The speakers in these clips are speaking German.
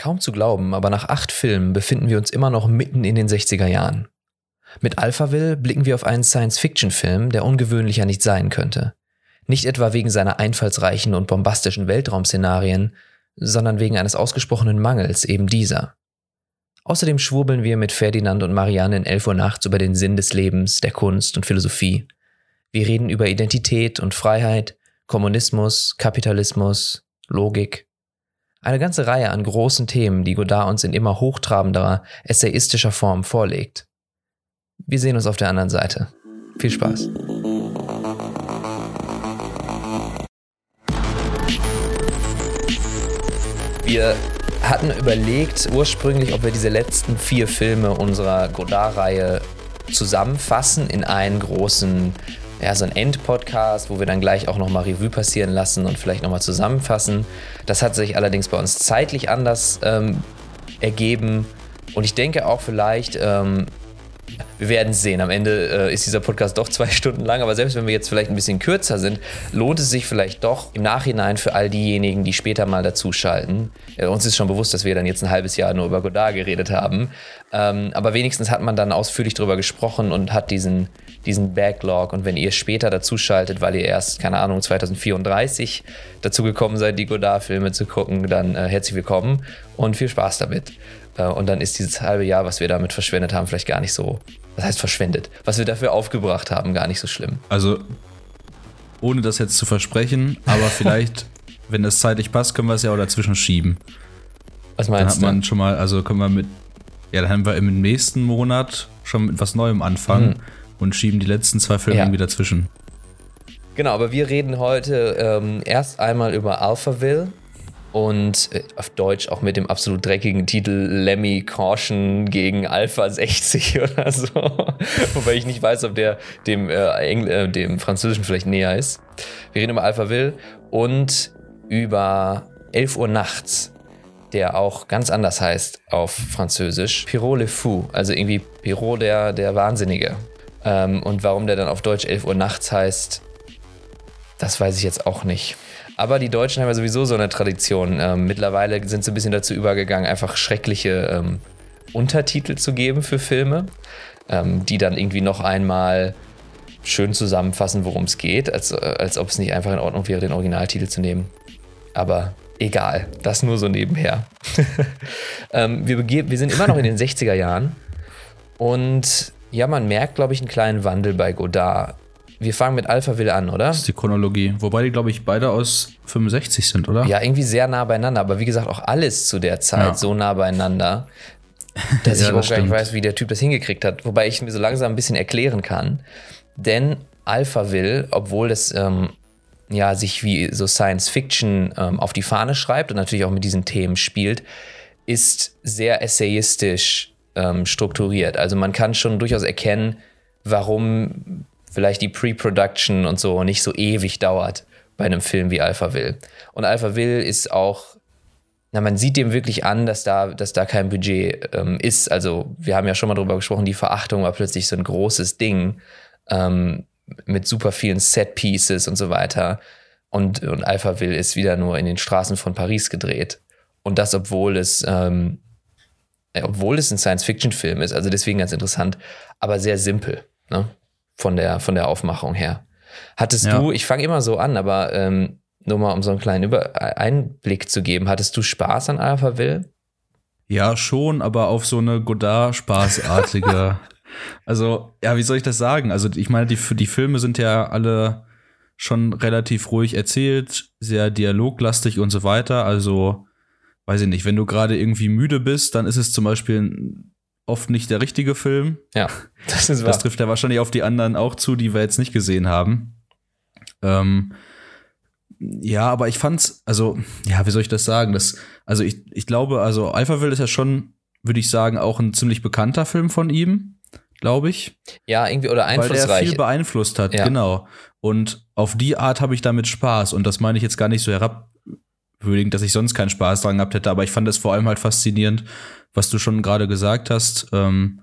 Kaum zu glauben, aber nach acht Filmen befinden wir uns immer noch mitten in den 60er Jahren. Mit Alphaville blicken wir auf einen Science-Fiction-Film, der ungewöhnlicher nicht sein könnte. Nicht etwa wegen seiner einfallsreichen und bombastischen Weltraumszenarien, sondern wegen eines ausgesprochenen Mangels eben dieser. Außerdem schwurbeln wir mit Ferdinand und Marianne in 11 Uhr nachts über den Sinn des Lebens, der Kunst und Philosophie. Wir reden über Identität und Freiheit, Kommunismus, Kapitalismus, Logik. Eine ganze Reihe an großen Themen, die Godard uns in immer hochtrabenderer, essayistischer Form vorlegt. Wir sehen uns auf der anderen Seite. Viel Spaß. Wir hatten überlegt ursprünglich, ob wir diese letzten vier Filme unserer Godard-Reihe zusammenfassen in einen großen, ja, so ein Endpodcast, wo wir dann gleich auch nochmal Revue passieren lassen und vielleicht nochmal zusammenfassen. Das hat sich allerdings bei uns zeitlich anders ähm, ergeben. Und ich denke auch vielleicht, ähm, wir werden sehen. Am Ende äh, ist dieser Podcast doch zwei Stunden lang, aber selbst wenn wir jetzt vielleicht ein bisschen kürzer sind, lohnt es sich vielleicht doch im Nachhinein für all diejenigen, die später mal dazuschalten. Äh, uns ist schon bewusst, dass wir dann jetzt ein halbes Jahr nur über Godard geredet haben. Ähm, aber wenigstens hat man dann ausführlich darüber gesprochen und hat diesen, diesen Backlog. Und wenn ihr später dazuschaltet, weil ihr erst, keine Ahnung, 2034 dazu gekommen seid, die Godard-Filme zu gucken, dann äh, herzlich willkommen und viel Spaß damit. Äh, und dann ist dieses halbe Jahr, was wir damit verschwendet haben, vielleicht gar nicht so, was heißt verschwendet, was wir dafür aufgebracht haben, gar nicht so schlimm. Also, ohne das jetzt zu versprechen, aber vielleicht, wenn es zeitlich passt, können wir es ja auch dazwischen schieben. Was meinst dann hat man schon mal, also können wir mit, ja, dann haben wir im nächsten Monat schon mit was Neuem anfangen mhm. und schieben die letzten zwei Filme ja. irgendwie dazwischen. Genau, aber wir reden heute ähm, erst einmal über Alphaville und äh, auf Deutsch auch mit dem absolut dreckigen Titel Lemmy Caution gegen Alpha 60 oder so. Wobei ich nicht weiß, ob der dem, äh, äh, dem Französischen vielleicht näher ist. Wir reden über Alpha Will und über 11 Uhr nachts, der auch ganz anders heißt auf Französisch. Pirot le Fou, also irgendwie Pirot der, der Wahnsinnige. Ähm, und warum der dann auf Deutsch 11 Uhr nachts heißt, das weiß ich jetzt auch nicht. Aber die Deutschen haben ja sowieso so eine Tradition. Ähm, mittlerweile sind sie ein bisschen dazu übergegangen, einfach schreckliche ähm, Untertitel zu geben für Filme, ähm, die dann irgendwie noch einmal schön zusammenfassen, worum es geht, als, äh, als ob es nicht einfach in Ordnung wäre, den Originaltitel zu nehmen. Aber egal, das nur so nebenher. ähm, wir, wir sind immer noch in den 60er Jahren und ja, man merkt, glaube ich, einen kleinen Wandel bei Godard wir fangen mit Alphaville an, oder? Das ist die Chronologie. Wobei die, glaube ich, beide aus 65 sind, oder? Ja, irgendwie sehr nah beieinander. Aber wie gesagt, auch alles zu der Zeit ja. so nah beieinander, dass ja, ich auch gar nicht weiß, wie der Typ das hingekriegt hat. Wobei ich mir so langsam ein bisschen erklären kann. Denn Alphaville, obwohl es ähm, ja, sich wie so Science Fiction ähm, auf die Fahne schreibt und natürlich auch mit diesen Themen spielt, ist sehr essayistisch ähm, strukturiert. Also man kann schon durchaus erkennen, warum vielleicht die Pre-Production und so nicht so ewig dauert bei einem Film wie Alpha Will. Und Alpha Will ist auch, na, man sieht dem wirklich an, dass da, dass da kein Budget ähm, ist. Also, wir haben ja schon mal drüber gesprochen, die Verachtung war plötzlich so ein großes Ding ähm, mit super vielen Set-Pieces und so weiter. Und, und Alpha Will ist wieder nur in den Straßen von Paris gedreht. Und das, obwohl es, ähm, obwohl es ein Science-Fiction-Film ist, also deswegen ganz interessant, aber sehr simpel. Ne? Von der, von der Aufmachung her. Hattest ja. du, ich fange immer so an, aber ähm, nur mal um so einen kleinen Über Einblick zu geben, hattest du Spaß an Alpha Will? Ja, schon, aber auf so eine Godard-Spaßartige. also, ja, wie soll ich das sagen? Also, ich meine, die, die Filme sind ja alle schon relativ ruhig erzählt, sehr dialoglastig und so weiter. Also, weiß ich nicht, wenn du gerade irgendwie müde bist, dann ist es zum Beispiel oft nicht der richtige Film. Ja, das ist wahr. Das trifft ja wahrscheinlich auf die anderen auch zu, die wir jetzt nicht gesehen haben. Ähm, ja, aber ich fand's, also, ja, wie soll ich das sagen? Das, also ich, ich glaube, also Alphaville ist ja schon, würde ich sagen, auch ein ziemlich bekannter Film von ihm, glaube ich. Ja, irgendwie oder einflussreich. Weil der viel beeinflusst hat, ja. genau. Und auf die Art habe ich damit Spaß. Und das meine ich jetzt gar nicht so herabwürdigend, dass ich sonst keinen Spaß dran gehabt hätte, aber ich fand es vor allem halt faszinierend, was du schon gerade gesagt hast, ähm,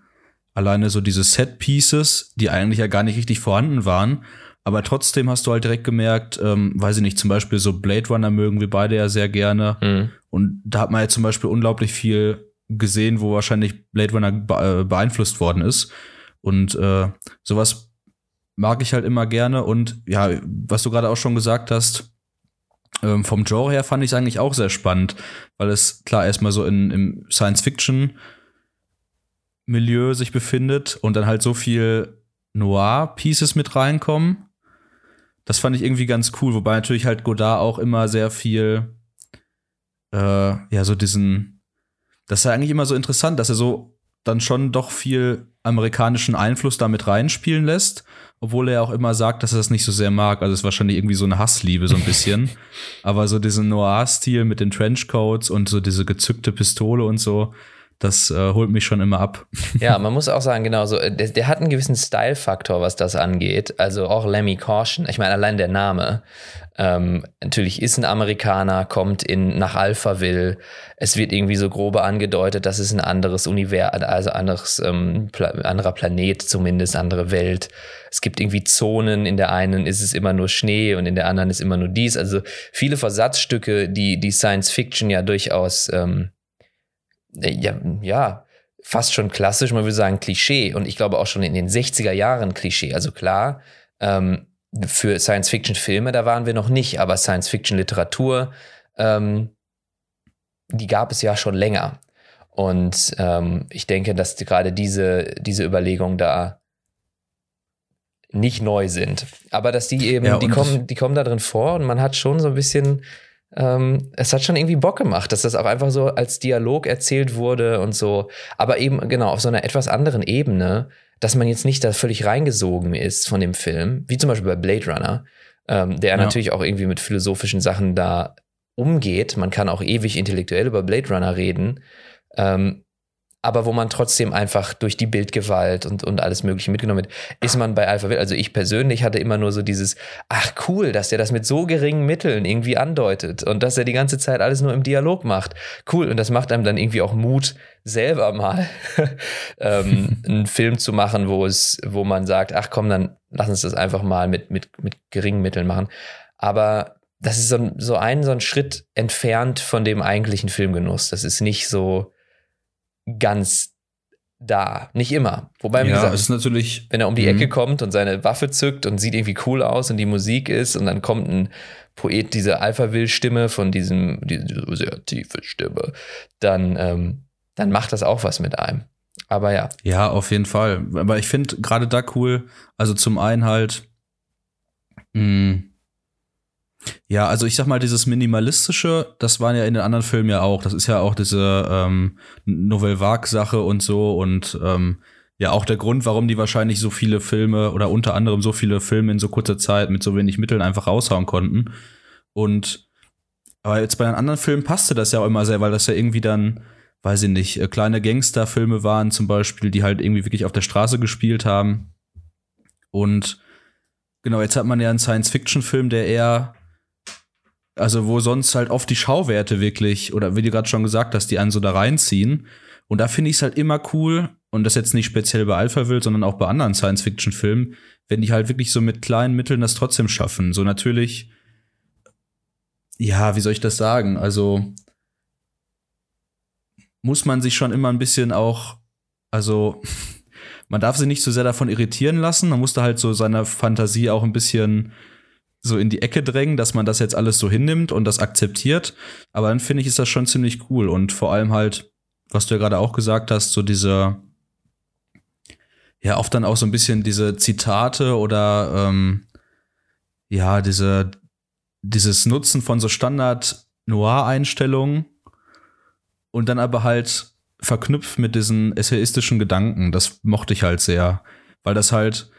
alleine so diese Set-Pieces, die eigentlich ja gar nicht richtig vorhanden waren, aber trotzdem hast du halt direkt gemerkt, ähm, weiß ich nicht, zum Beispiel so Blade Runner mögen wir beide ja sehr gerne. Mhm. Und da hat man ja zum Beispiel unglaublich viel gesehen, wo wahrscheinlich Blade Runner äh, beeinflusst worden ist. Und äh, sowas mag ich halt immer gerne. Und ja, was du gerade auch schon gesagt hast, ähm, vom Genre her fand ich es eigentlich auch sehr spannend, weil es klar erstmal so in, im Science-Fiction-Milieu sich befindet und dann halt so viel Noir-Pieces mit reinkommen. Das fand ich irgendwie ganz cool, wobei natürlich halt Godard auch immer sehr viel, äh, ja, so diesen, das ist ja eigentlich immer so interessant, dass er so dann schon doch viel amerikanischen Einfluss damit reinspielen lässt, obwohl er auch immer sagt, dass er das nicht so sehr mag. Also es ist wahrscheinlich irgendwie so eine Hassliebe, so ein bisschen. Aber so diesen Noir-Stil mit den Trenchcoats und so diese gezückte Pistole und so, das äh, holt mich schon immer ab. Ja, man muss auch sagen, genau so, äh, der, der hat einen gewissen Style-Faktor, was das angeht. Also auch Lemmy Caution, ich meine, allein der Name. Ähm, natürlich ist ein Amerikaner, kommt in nach Alphaville. Es wird irgendwie so grobe angedeutet, dass es ein anderes Universum, also anderes, ähm, Pla anderer Planet zumindest, andere Welt. Es gibt irgendwie Zonen, in der einen ist es immer nur Schnee und in der anderen ist immer nur dies. Also viele Versatzstücke, die die Science Fiction ja durchaus ähm, äh, ja, ja, fast schon klassisch, man würde sagen Klischee und ich glaube auch schon in den 60er Jahren Klischee. Also klar, ähm, für Science-Fiction-Filme, da waren wir noch nicht, aber Science-Fiction-Literatur, ähm, die gab es ja schon länger. Und ähm, ich denke, dass gerade diese, diese Überlegungen da nicht neu sind. Aber dass die eben, ja, die, kommen, die kommen da drin vor und man hat schon so ein bisschen ähm, es hat schon irgendwie Bock gemacht, dass das auch einfach so als Dialog erzählt wurde und so, aber eben genau auf so einer etwas anderen Ebene, dass man jetzt nicht da völlig reingesogen ist von dem Film, wie zum Beispiel bei Blade Runner, ähm, der ja. natürlich auch irgendwie mit philosophischen Sachen da umgeht. Man kann auch ewig intellektuell über Blade Runner reden. Ähm, aber wo man trotzdem einfach durch die Bildgewalt und, und alles Mögliche mitgenommen wird, ist man bei Alphaville. Also ich persönlich hatte immer nur so dieses, ach cool, dass der das mit so geringen Mitteln irgendwie andeutet und dass er die ganze Zeit alles nur im Dialog macht. Cool. Und das macht einem dann irgendwie auch Mut, selber mal ähm, einen Film zu machen, wo es, wo man sagt, ach komm, dann lass uns das einfach mal mit, mit, mit geringen Mitteln machen. Aber das ist so, so ein, so ein Schritt entfernt von dem eigentlichen Filmgenuss. Das ist nicht so, ganz da. Nicht immer. Wobei, wie ja, gesagt, ist natürlich, wenn er um die Ecke mhm. kommt und seine Waffe zückt und sieht irgendwie cool aus und die Musik ist und dann kommt ein Poet, diese Alpha-Will-Stimme von diesem, diese sehr tiefe Stimme, dann, ähm, dann macht das auch was mit einem. Aber ja. Ja, auf jeden Fall. Aber ich finde gerade da cool, also zum einen halt, mh, mm, ja, also ich sag mal, dieses Minimalistische, das waren ja in den anderen Filmen ja auch. Das ist ja auch diese ähm, Nouvelle Vague-Sache und so und ähm, ja auch der Grund, warum die wahrscheinlich so viele Filme oder unter anderem so viele Filme in so kurzer Zeit mit so wenig Mitteln einfach raushauen konnten. Und aber jetzt bei den anderen Filmen passte das ja auch immer sehr, weil das ja irgendwie dann, weiß ich nicht, äh, kleine Gangsterfilme waren zum Beispiel, die halt irgendwie wirklich auf der Straße gespielt haben. Und genau, jetzt hat man ja einen Science-Fiction-Film, der eher also wo sonst halt oft die Schauwerte wirklich, oder wie du gerade schon gesagt hast, die einen so da reinziehen. Und da finde ich es halt immer cool, und das jetzt nicht speziell bei Alphaville, sondern auch bei anderen Science-Fiction-Filmen, wenn die halt wirklich so mit kleinen Mitteln das trotzdem schaffen. So natürlich, ja, wie soll ich das sagen? Also muss man sich schon immer ein bisschen auch, also man darf sich nicht so sehr davon irritieren lassen. Man muss da halt so seiner Fantasie auch ein bisschen so in die Ecke drängen, dass man das jetzt alles so hinnimmt und das akzeptiert. Aber dann finde ich, ist das schon ziemlich cool. Und vor allem halt, was du ja gerade auch gesagt hast, so diese, ja, oft dann auch so ein bisschen diese Zitate oder ähm, ja, diese, dieses Nutzen von so Standard-Noir-Einstellungen und dann aber halt verknüpft mit diesen essayistischen Gedanken. Das mochte ich halt sehr, weil das halt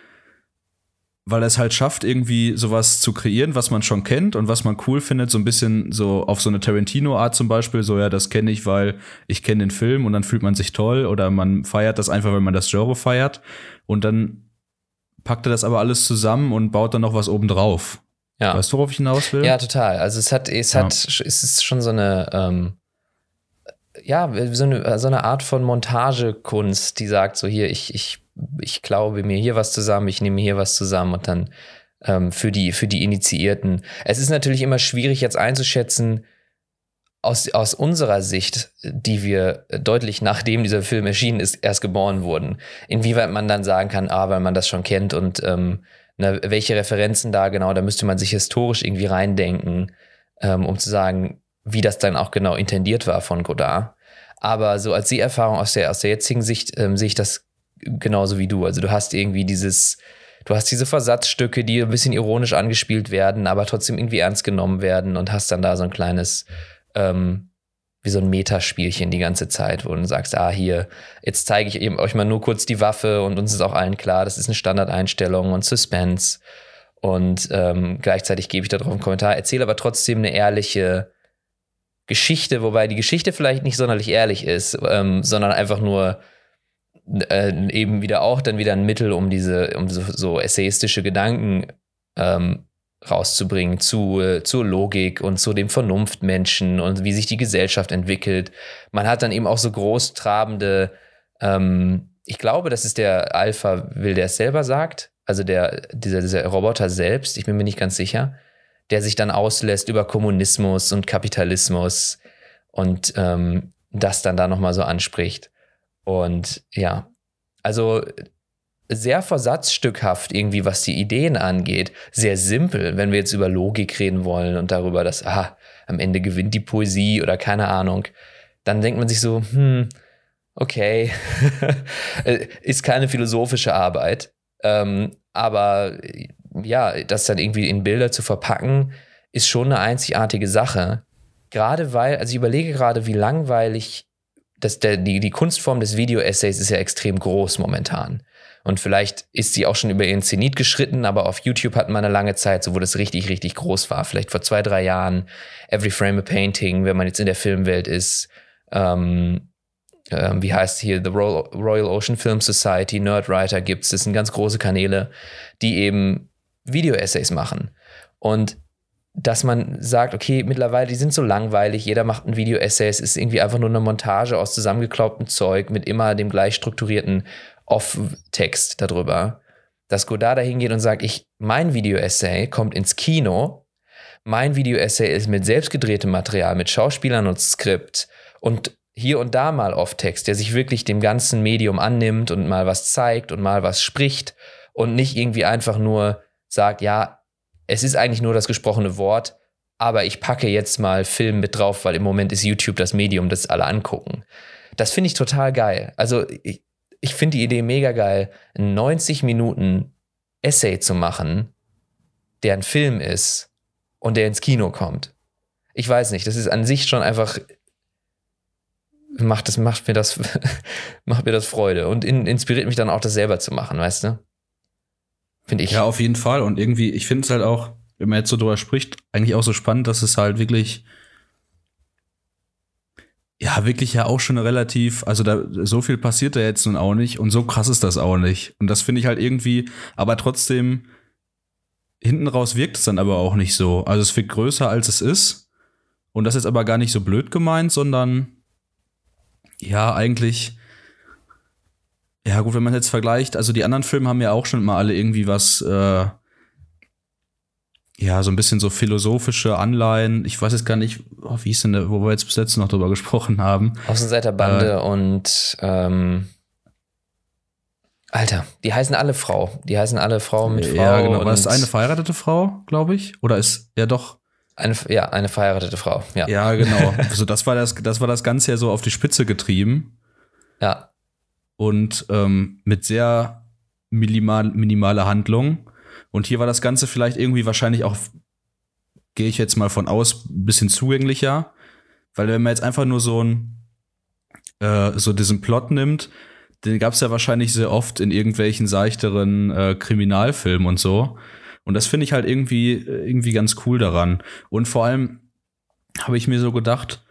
weil er es halt schafft, irgendwie sowas zu kreieren, was man schon kennt und was man cool findet, so ein bisschen so auf so eine Tarantino-Art zum Beispiel, so ja, das kenne ich, weil ich kenne den Film und dann fühlt man sich toll oder man feiert das einfach, weil man das Genre feiert und dann packt er das aber alles zusammen und baut dann noch was obendrauf. Ja. Weißt du, worauf ich hinaus will? Ja, total. Also es hat, es ja. hat, es ist schon so eine, ähm, ja, so eine, so eine Art von Montagekunst, die sagt so hier, ich, ich ich glaube mir hier was zusammen, ich nehme hier was zusammen und dann ähm, für, die, für die Initiierten. Es ist natürlich immer schwierig jetzt einzuschätzen, aus, aus unserer Sicht, die wir deutlich nachdem dieser Film erschienen ist, erst geboren wurden, inwieweit man dann sagen kann, ah, weil man das schon kennt und ähm, na, welche Referenzen da genau, da müsste man sich historisch irgendwie reindenken, ähm, um zu sagen, wie das dann auch genau intendiert war von Godard. Aber so als Seherfahrung aus der, aus der jetzigen Sicht ähm, sehe ich das genauso wie du. Also du hast irgendwie dieses, du hast diese Versatzstücke, die ein bisschen ironisch angespielt werden, aber trotzdem irgendwie ernst genommen werden und hast dann da so ein kleines, ähm, wie so ein Metaspielchen die ganze Zeit, wo du sagst, ah, hier, jetzt zeige ich euch mal nur kurz die Waffe und uns ist auch allen klar, das ist eine Standardeinstellung und Suspense. Und ähm, gleichzeitig gebe ich darauf einen Kommentar, erzähle aber trotzdem eine ehrliche Geschichte, wobei die Geschichte vielleicht nicht sonderlich ehrlich ist, ähm, sondern einfach nur äh, eben wieder auch dann wieder ein Mittel, um diese, um so, so essayistische Gedanken ähm, rauszubringen zu, äh, zur Logik und zu dem Vernunftmenschen und wie sich die Gesellschaft entwickelt. Man hat dann eben auch so großtrabende, ähm, ich glaube, das ist der Alpha Will, der es selber sagt, also der, dieser, dieser Roboter selbst, ich bin mir nicht ganz sicher, der sich dann auslässt über Kommunismus und Kapitalismus und ähm, das dann da nochmal so anspricht. Und ja, also sehr versatzstückhaft irgendwie, was die Ideen angeht. Sehr simpel, wenn wir jetzt über Logik reden wollen und darüber, dass, ah, am Ende gewinnt die Poesie oder keine Ahnung. Dann denkt man sich so, hm, okay, ist keine philosophische Arbeit. Ähm, aber ja, das dann irgendwie in Bilder zu verpacken, ist schon eine einzigartige Sache. Gerade weil, also ich überlege gerade, wie langweilig das, der, die, die Kunstform des Video-Essays ist ja extrem groß momentan. Und vielleicht ist sie auch schon über ihren Zenit geschritten, aber auf YouTube hatten wir eine lange Zeit, so wo das richtig, richtig groß war. Vielleicht vor zwei, drei Jahren. Every Frame a Painting, wenn man jetzt in der Filmwelt ist. Ähm, ähm, wie heißt hier, The Royal Ocean Film Society, Nerdwriter gibt's. Das sind ganz große Kanäle, die eben Video-Essays machen. Und dass man sagt, okay, mittlerweile, die sind so langweilig, jeder macht ein Video-Essay, es ist irgendwie einfach nur eine Montage aus zusammengeklaubtem Zeug mit immer dem gleich strukturierten Off-Text darüber. Dass Godard da hingeht und sagt, ich, mein Video-Essay kommt ins Kino, mein Video-Essay ist mit selbstgedrehtem Material, mit Schauspielern und Skript und hier und da mal Off-Text, der sich wirklich dem ganzen Medium annimmt und mal was zeigt und mal was spricht und nicht irgendwie einfach nur sagt, ja, es ist eigentlich nur das gesprochene Wort, aber ich packe jetzt mal Film mit drauf, weil im Moment ist YouTube das Medium, das alle angucken. Das finde ich total geil. Also ich, ich finde die Idee mega geil, 90 Minuten Essay zu machen, der ein Film ist und der ins Kino kommt. Ich weiß nicht, das ist an sich schon einfach macht das macht mir das macht mir das Freude und in, inspiriert mich dann auch das selber zu machen, weißt du? Finde ich. Ja, auf jeden Fall. Und irgendwie, ich finde es halt auch, wenn man jetzt so drüber spricht, eigentlich auch so spannend, dass es halt wirklich, ja, wirklich ja auch schon relativ, also da, so viel passiert da jetzt nun auch nicht und so krass ist das auch nicht. Und das finde ich halt irgendwie, aber trotzdem, hinten raus wirkt es dann aber auch nicht so. Also es wirkt größer, als es ist. Und das ist aber gar nicht so blöd gemeint, sondern ja, eigentlich ja, gut, wenn man jetzt vergleicht, also die anderen Filme haben ja auch schon mal alle irgendwie was, äh, ja, so ein bisschen so philosophische Anleihen. Ich weiß jetzt gar nicht, oh, wie ist denn der, wo wir jetzt bis jetzt noch drüber gesprochen haben. Außenseiterbande äh, und ähm, Alter, die heißen alle Frau. Die heißen alle Frau mit Frau. Ja, genau. War das eine verheiratete Frau, glaube ich? Oder ist, ja doch. Eine, ja, eine verheiratete Frau, ja. Ja, genau. also das war das, das war das Ganze ja so auf die Spitze getrieben. Ja und ähm, mit sehr minimal, minimaler Handlung. Und hier war das Ganze vielleicht irgendwie wahrscheinlich auch, gehe ich jetzt mal von aus, ein bisschen zugänglicher. Weil wenn man jetzt einfach nur so ein, äh, so diesen Plot nimmt, den gab es ja wahrscheinlich sehr oft in irgendwelchen seichteren äh, Kriminalfilmen und so. Und das finde ich halt irgendwie, irgendwie ganz cool daran. Und vor allem habe ich mir so gedacht,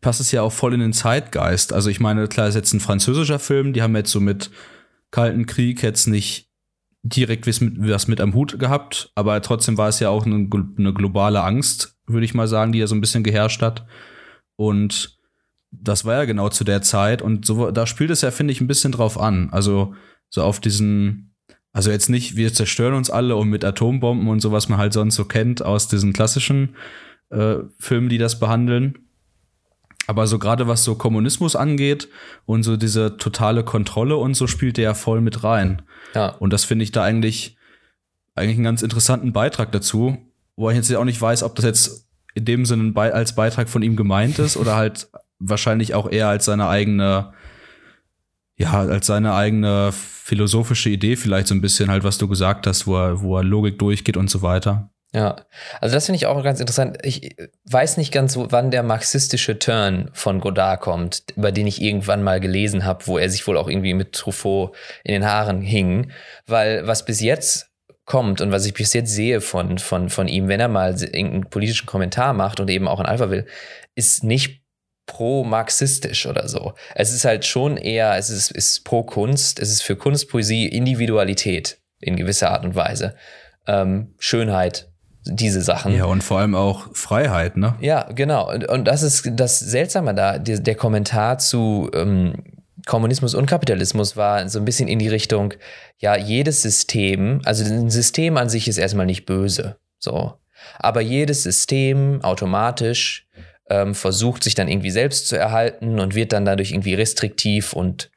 passt es ja auch voll in den Zeitgeist. Also ich meine, klar ist jetzt ein französischer Film, die haben jetzt so mit Kalten Krieg jetzt nicht direkt was mit, was mit am Hut gehabt, aber trotzdem war es ja auch eine, eine globale Angst, würde ich mal sagen, die ja so ein bisschen geherrscht hat. Und das war ja genau zu der Zeit und so, da spielt es ja, finde ich, ein bisschen drauf an. Also so auf diesen Also jetzt nicht, wir zerstören uns alle und mit Atombomben und so, was man halt sonst so kennt aus diesen klassischen äh, Filmen, die das behandeln. Aber so gerade was so Kommunismus angeht und so diese totale Kontrolle und so spielt der ja voll mit rein. Ja. Und das finde ich da eigentlich, eigentlich einen ganz interessanten Beitrag dazu, wo ich jetzt auch nicht weiß, ob das jetzt in dem Sinne als Beitrag von ihm gemeint ist oder halt wahrscheinlich auch eher als seine eigene, ja, als seine eigene philosophische Idee vielleicht so ein bisschen halt, was du gesagt hast, wo er, wo er Logik durchgeht und so weiter. Ja, also das finde ich auch ganz interessant. Ich weiß nicht ganz, wann der marxistische Turn von Godard kommt, über den ich irgendwann mal gelesen habe, wo er sich wohl auch irgendwie mit Truffaut in den Haaren hing. Weil was bis jetzt kommt und was ich bis jetzt sehe von, von, von ihm, wenn er mal irgendeinen politischen Kommentar macht und eben auch in Alpha will, ist nicht pro-marxistisch oder so. Es ist halt schon eher, es ist, ist pro Kunst, es ist für Kunstpoesie Individualität in gewisser Art und Weise. Ähm, Schönheit, diese Sachen. Ja, und vor allem auch Freiheit, ne? Ja, genau. Und, und das ist das Seltsame da. Der, der Kommentar zu ähm, Kommunismus und Kapitalismus war so ein bisschen in die Richtung, ja, jedes System, also ein System an sich ist erstmal nicht böse, so. Aber jedes System automatisch ähm, versucht sich dann irgendwie selbst zu erhalten und wird dann dadurch irgendwie restriktiv und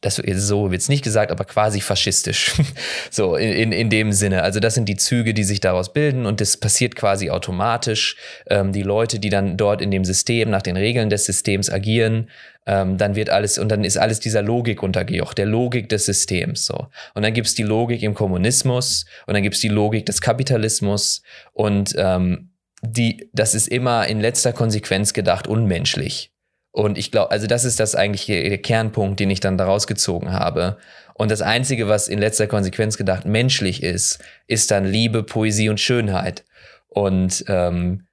das so wird es nicht gesagt, aber quasi faschistisch. so in, in, in dem Sinne. Also das sind die Züge, die sich daraus bilden und das passiert quasi automatisch. Ähm, die Leute, die dann dort in dem System nach den Regeln des Systems agieren, ähm, dann wird alles und dann ist alles dieser Logik untergejocht, der Logik des Systems. So und dann gibt's die Logik im Kommunismus und dann gibt's die Logik des Kapitalismus und ähm, die, das ist immer in letzter Konsequenz gedacht unmenschlich. Und ich glaube, also das ist das eigentlich der Kernpunkt, den ich dann daraus gezogen habe. Und das Einzige, was in letzter Konsequenz gedacht menschlich ist, ist dann Liebe, Poesie und Schönheit. Und ähm,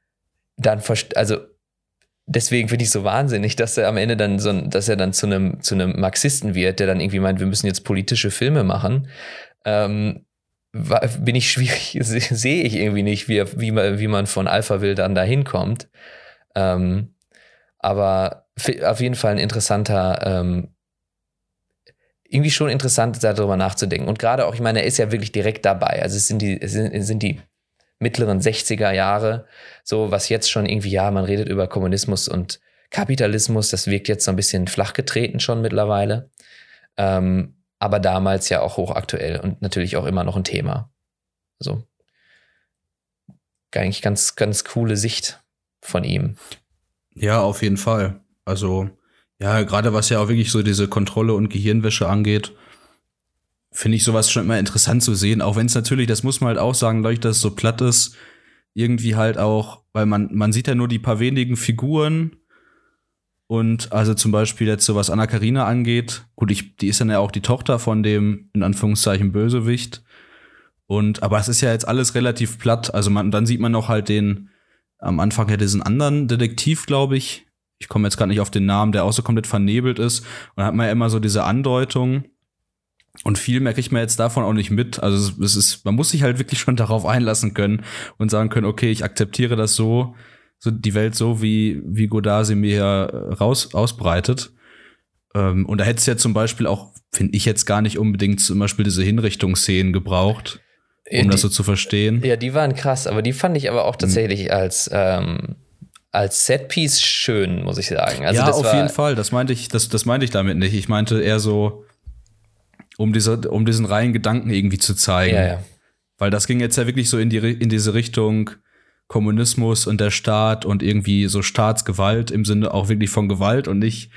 dann, also deswegen finde ich so wahnsinnig, dass er am Ende dann so, dass er dann zu einem zu einem Marxisten wird, der dann irgendwie meint, wir müssen jetzt politische Filme machen. Ähm, bin ich schwierig, sehe ich irgendwie nicht, wie, wie, man, wie man von Alpha Will dann da hinkommt. Ähm, aber auf jeden Fall ein interessanter, ähm, irgendwie schon interessant, darüber nachzudenken. Und gerade auch, ich meine, er ist ja wirklich direkt dabei. Also es sind die, es sind, es sind die mittleren 60er Jahre, so was jetzt schon irgendwie, ja, man redet über Kommunismus und Kapitalismus, das wirkt jetzt so ein bisschen flachgetreten schon mittlerweile. Ähm, aber damals ja auch hochaktuell und natürlich auch immer noch ein Thema. Also eigentlich ganz, ganz coole Sicht von ihm. Ja, auf jeden Fall. Also, ja, gerade was ja auch wirklich so diese Kontrolle und Gehirnwäsche angeht, finde ich sowas schon immer interessant zu sehen. Auch wenn es natürlich, das muss man halt auch sagen, dadurch, dass es so platt ist, irgendwie halt auch, weil man, man sieht ja nur die paar wenigen Figuren. Und also zum Beispiel jetzt so was Anna Karina angeht, gut, ich, die ist dann ja auch die Tochter von dem, in Anführungszeichen, Bösewicht. Und, aber es ist ja jetzt alles relativ platt. Also man, dann sieht man noch halt den, am Anfang ja diesen anderen Detektiv, glaube ich. Ich komme jetzt gar nicht auf den Namen, der auch so komplett vernebelt ist. Und hat man ja immer so diese Andeutung. Und viel mehr kriegt man jetzt davon auch nicht mit. Also es ist, man muss sich halt wirklich schon darauf einlassen können und sagen können, okay, ich akzeptiere das so, so die Welt so, wie, wie Godard sie mir raus, ausbreitet. Ähm, und da hätte es ja zum Beispiel auch, finde ich jetzt gar nicht unbedingt zum Beispiel diese Hinrichtungsszenen gebraucht um die, das so zu verstehen. Ja, die waren krass, aber die fand ich aber auch mhm. tatsächlich als, ähm, als Setpiece schön, muss ich sagen. Also ja, auf jeden Fall. Das meinte ich, das, das meinte ich damit nicht. Ich meinte eher so, um diese, um diesen reinen Gedanken irgendwie zu zeigen. Ja, ja. Weil das ging jetzt ja wirklich so in die, in diese Richtung Kommunismus und der Staat und irgendwie so Staatsgewalt im Sinne auch wirklich von Gewalt und nicht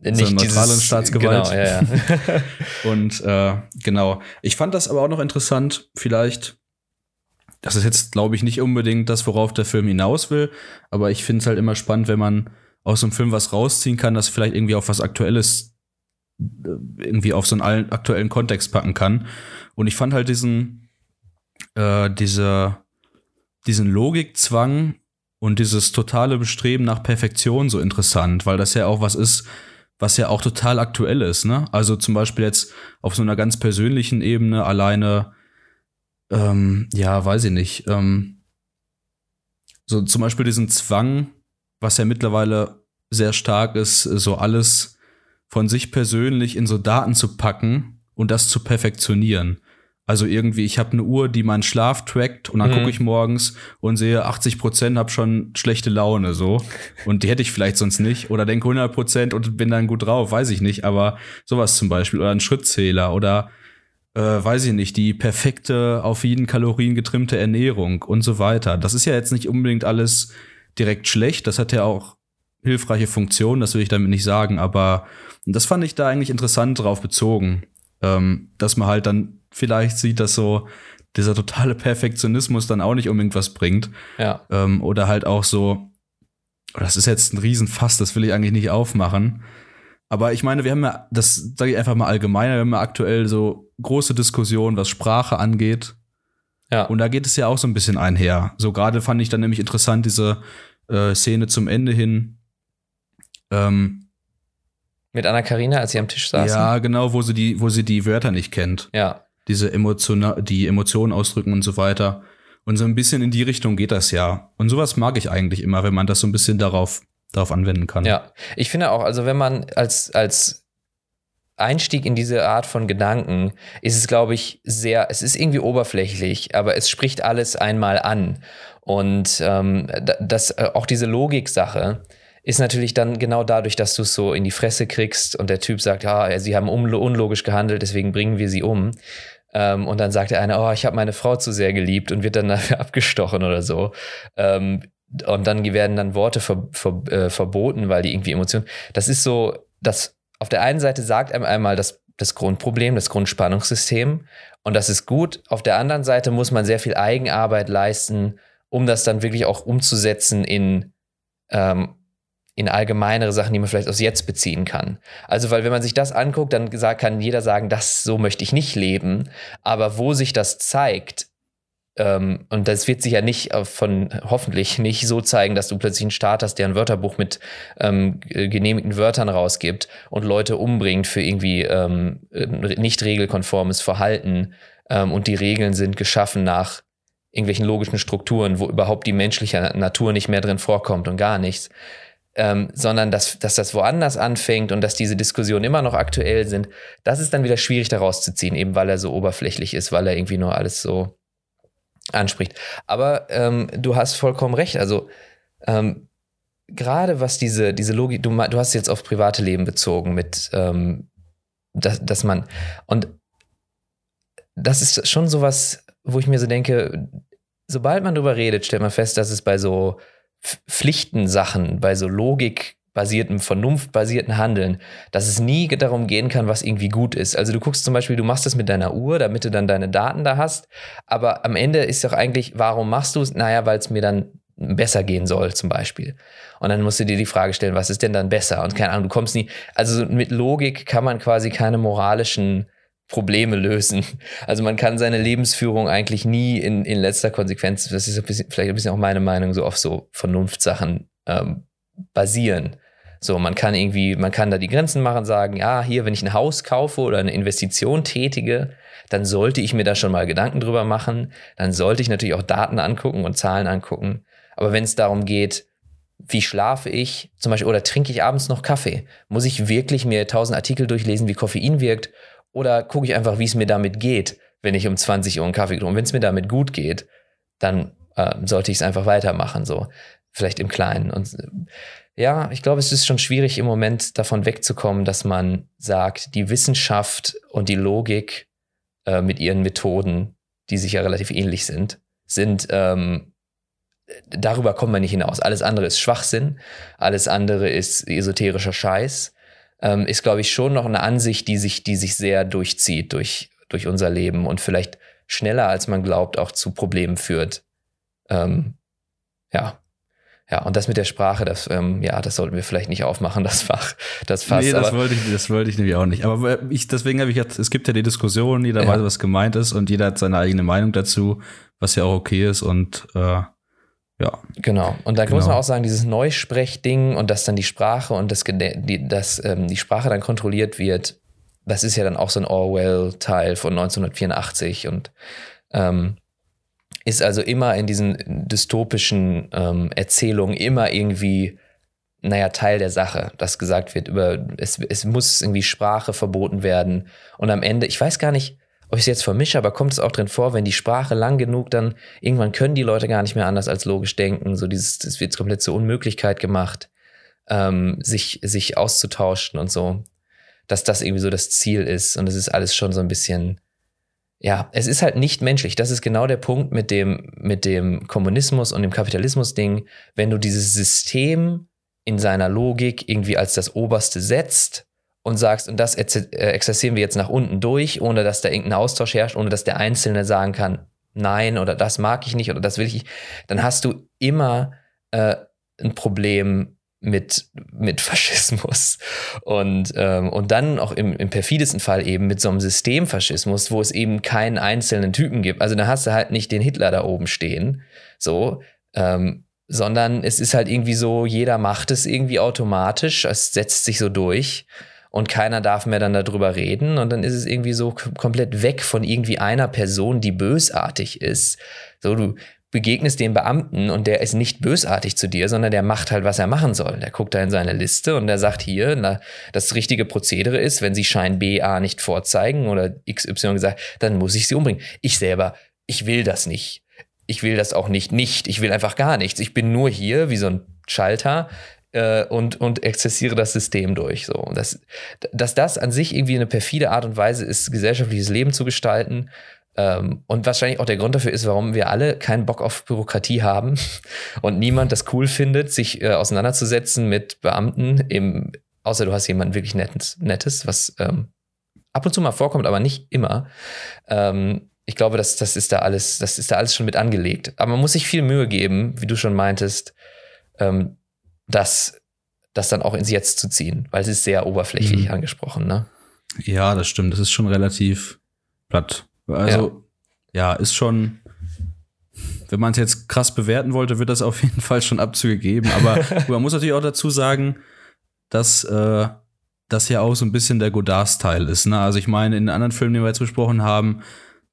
nicht so neutrale Staatsgewalt. Genau, ja, ja. und äh, genau. Ich fand das aber auch noch interessant, vielleicht. Das ist jetzt, glaube ich, nicht unbedingt das, worauf der Film hinaus will, aber ich finde es halt immer spannend, wenn man aus einem Film was rausziehen kann, das vielleicht irgendwie auf was Aktuelles, äh, irgendwie auf so einen aktuellen Kontext packen kann. Und ich fand halt diesen, äh, diese, diesen Logikzwang und dieses totale Bestreben nach Perfektion so interessant, weil das ja auch was ist, was ja auch total aktuell ist, ne? Also zum Beispiel jetzt auf so einer ganz persönlichen Ebene alleine, ähm, ja, weiß ich nicht, ähm, so zum Beispiel diesen Zwang, was ja mittlerweile sehr stark ist, so alles von sich persönlich in so Daten zu packen und das zu perfektionieren. Also irgendwie, ich habe eine Uhr, die meinen Schlaf trackt und dann mhm. gucke ich morgens und sehe 80 Prozent, habe schon schlechte Laune so. Und die hätte ich vielleicht sonst nicht. Oder denke 100 Prozent und bin dann gut drauf, weiß ich nicht, aber sowas zum Beispiel. Oder ein Schrittzähler oder äh, weiß ich nicht, die perfekte auf jeden Kalorien getrimmte Ernährung und so weiter. Das ist ja jetzt nicht unbedingt alles direkt schlecht, das hat ja auch hilfreiche Funktionen, das will ich damit nicht sagen, aber das fand ich da eigentlich interessant drauf bezogen, ähm, dass man halt dann vielleicht sieht, dass so dieser totale Perfektionismus dann auch nicht unbedingt was bringt. Ja. Ähm, oder halt auch so, das ist jetzt ein Riesenfass, das will ich eigentlich nicht aufmachen. Aber ich meine, wir haben ja, das sage ich einfach mal allgemein, wir haben ja aktuell so große Diskussionen, was Sprache angeht. Ja. Und da geht es ja auch so ein bisschen einher. So gerade fand ich dann nämlich interessant diese äh, Szene zum Ende hin. Ähm, Mit Anna Karina, als sie am Tisch saß. Ja, genau, wo sie die, wo sie die Wörter nicht kennt. Ja diese Emotion, die Emotionen ausdrücken und so weiter. Und so ein bisschen in die Richtung geht das ja. Und sowas mag ich eigentlich immer, wenn man das so ein bisschen darauf, darauf anwenden kann. Ja, ich finde auch, also wenn man als, als Einstieg in diese Art von Gedanken ist es, glaube ich, sehr, es ist irgendwie oberflächlich, aber es spricht alles einmal an. Und ähm, das, äh, auch diese Logik-Sache ist natürlich dann genau dadurch, dass du es so in die Fresse kriegst und der Typ sagt, ja, sie haben unlogisch gehandelt, deswegen bringen wir sie um. Ähm, und dann sagt der eine, oh, ich habe meine Frau zu sehr geliebt und wird dann dafür abgestochen oder so. Ähm, und dann werden dann Worte ver, ver, äh, verboten, weil die irgendwie Emotionen. Das ist so, dass auf der einen Seite sagt einem einmal das, das Grundproblem, das Grundspannungssystem. Und das ist gut. Auf der anderen Seite muss man sehr viel Eigenarbeit leisten, um das dann wirklich auch umzusetzen in ähm, in allgemeinere Sachen, die man vielleicht aus jetzt beziehen kann. Also, weil wenn man sich das anguckt, dann kann jeder sagen, das so möchte ich nicht leben. Aber wo sich das zeigt, ähm, und das wird sich ja nicht von hoffentlich nicht so zeigen, dass du plötzlich einen Staat hast, der ein Wörterbuch mit ähm, genehmigten Wörtern rausgibt und Leute umbringt für irgendwie ähm, nicht regelkonformes Verhalten ähm, und die Regeln sind geschaffen nach irgendwelchen logischen Strukturen, wo überhaupt die menschliche Natur nicht mehr drin vorkommt und gar nichts. Ähm, sondern dass, dass das woanders anfängt und dass diese Diskussionen immer noch aktuell sind, das ist dann wieder schwierig daraus zu ziehen, eben weil er so oberflächlich ist, weil er irgendwie nur alles so anspricht. Aber ähm, du hast vollkommen recht. Also ähm, gerade was diese, diese Logik, du, du hast jetzt auf private Leben bezogen mit, ähm, dass, dass man, und das ist schon sowas, wo ich mir so denke, sobald man drüber redet, stellt man fest, dass es bei so Pflichtensachen, bei so logikbasierten, vernunftbasierten Handeln, dass es nie darum gehen kann, was irgendwie gut ist. Also du guckst zum Beispiel, du machst das mit deiner Uhr, damit du dann deine Daten da hast, aber am Ende ist doch eigentlich, warum machst du es? Naja, weil es mir dann besser gehen soll, zum Beispiel. Und dann musst du dir die Frage stellen, was ist denn dann besser? Und keine Ahnung, du kommst nie, also mit Logik kann man quasi keine moralischen Probleme lösen. Also man kann seine Lebensführung eigentlich nie in, in letzter Konsequenz, das ist ein bisschen, vielleicht ein bisschen auch meine Meinung, so auf so Vernunftsachen ähm, basieren. So, man kann irgendwie, man kann da die Grenzen machen, sagen, ja, hier, wenn ich ein Haus kaufe oder eine Investition tätige, dann sollte ich mir da schon mal Gedanken drüber machen. Dann sollte ich natürlich auch Daten angucken und Zahlen angucken. Aber wenn es darum geht, wie schlafe ich, zum Beispiel, oder trinke ich abends noch Kaffee? Muss ich wirklich mir tausend Artikel durchlesen, wie Koffein wirkt? Oder gucke ich einfach, wie es mir damit geht, wenn ich um 20 Uhr einen Kaffee trinke. Und wenn es mir damit gut geht, dann äh, sollte ich es einfach weitermachen, so. Vielleicht im Kleinen. Und ja, ich glaube, es ist schon schwierig im Moment davon wegzukommen, dass man sagt, die Wissenschaft und die Logik äh, mit ihren Methoden, die sich ja relativ ähnlich sind, sind ähm, darüber kommen wir nicht hinaus. Alles andere ist Schwachsinn, alles andere ist esoterischer Scheiß ähm, ist, glaube ich, schon noch eine Ansicht, die sich, die sich sehr durchzieht durch, durch unser Leben und vielleicht schneller, als man glaubt, auch zu Problemen führt. Ähm, ja. Ja, und das mit der Sprache, das, ähm, ja, das sollten wir vielleicht nicht aufmachen, das Fach, das Fass. Nee, das wollte ich, das wollte ich nämlich auch nicht. Aber ich, deswegen habe ich jetzt, es gibt ja die Diskussion, jeder ja. weiß, was gemeint ist und jeder hat seine eigene Meinung dazu, was ja auch okay ist und äh, ja. Genau. Und da genau. muss man auch sagen, dieses Neusprechding und dass dann die Sprache und das, die, dass ähm, die Sprache dann kontrolliert wird, das ist ja dann auch so ein Orwell-Teil von 1984 und ähm, ist also immer in diesen dystopischen ähm, Erzählungen immer irgendwie, naja, Teil der Sache, dass gesagt wird, über es, es muss irgendwie Sprache verboten werden. Und am Ende, ich weiß gar nicht, ob ich es jetzt vermische, aber kommt es auch drin vor, wenn die Sprache lang genug, dann irgendwann können die Leute gar nicht mehr anders als logisch denken. So dieses, das wird komplett zur Unmöglichkeit gemacht, ähm, sich, sich auszutauschen und so. Dass das irgendwie so das Ziel ist. Und es ist alles schon so ein bisschen, ja, es ist halt nicht menschlich. Das ist genau der Punkt mit dem, mit dem Kommunismus und dem Kapitalismus-Ding. Wenn du dieses System in seiner Logik irgendwie als das Oberste setzt und sagst, und das äh, exerzieren wir jetzt nach unten durch, ohne dass da irgendein Austausch herrscht, ohne dass der Einzelne sagen kann, nein oder das mag ich nicht oder das will ich nicht, dann hast du immer äh, ein Problem mit, mit Faschismus. Und, ähm, und dann auch im, im perfidesten Fall eben mit so einem Systemfaschismus, wo es eben keinen einzelnen Typen gibt. Also da hast du halt nicht den Hitler da oben stehen, so, ähm, sondern es ist halt irgendwie so, jeder macht es irgendwie automatisch, es setzt sich so durch und keiner darf mehr dann darüber reden und dann ist es irgendwie so komplett weg von irgendwie einer Person, die bösartig ist. So, du begegnest dem Beamten und der ist nicht bösartig zu dir, sondern der macht halt, was er machen soll. Der guckt da in seine Liste und der sagt hier, na, das richtige Prozedere ist, wenn sie Schein BA nicht vorzeigen oder XY gesagt, dann muss ich sie umbringen. Ich selber, ich will das nicht. Ich will das auch nicht, nicht. Ich will einfach gar nichts. Ich bin nur hier wie so ein Schalter äh, und, und exzessiere das System durch. So. Und das, dass das an sich irgendwie eine perfide Art und Weise ist, gesellschaftliches Leben zu gestalten. Ähm, und wahrscheinlich auch der Grund dafür ist, warum wir alle keinen Bock auf Bürokratie haben und niemand das cool findet, sich äh, auseinanderzusetzen mit Beamten, im, außer du hast jemanden wirklich Nettes, Nettes was ähm, ab und zu mal vorkommt, aber nicht immer. Ähm, ich glaube, das, das ist da alles, das ist da alles schon mit angelegt. Aber man muss sich viel Mühe geben, wie du schon meintest, ähm, das, das dann auch ins Jetzt zu ziehen, weil es ist sehr oberflächlich mhm. angesprochen, ne? Ja, das stimmt. Das ist schon relativ platt. Also, ja, ja ist schon, wenn man es jetzt krass bewerten wollte, wird das auf jeden Fall schon Abzüge geben. Aber man muss natürlich auch dazu sagen, dass äh, das ja auch so ein bisschen der Godard-Style ist. Ne? Also ich meine, in den anderen Filmen, die wir jetzt besprochen haben,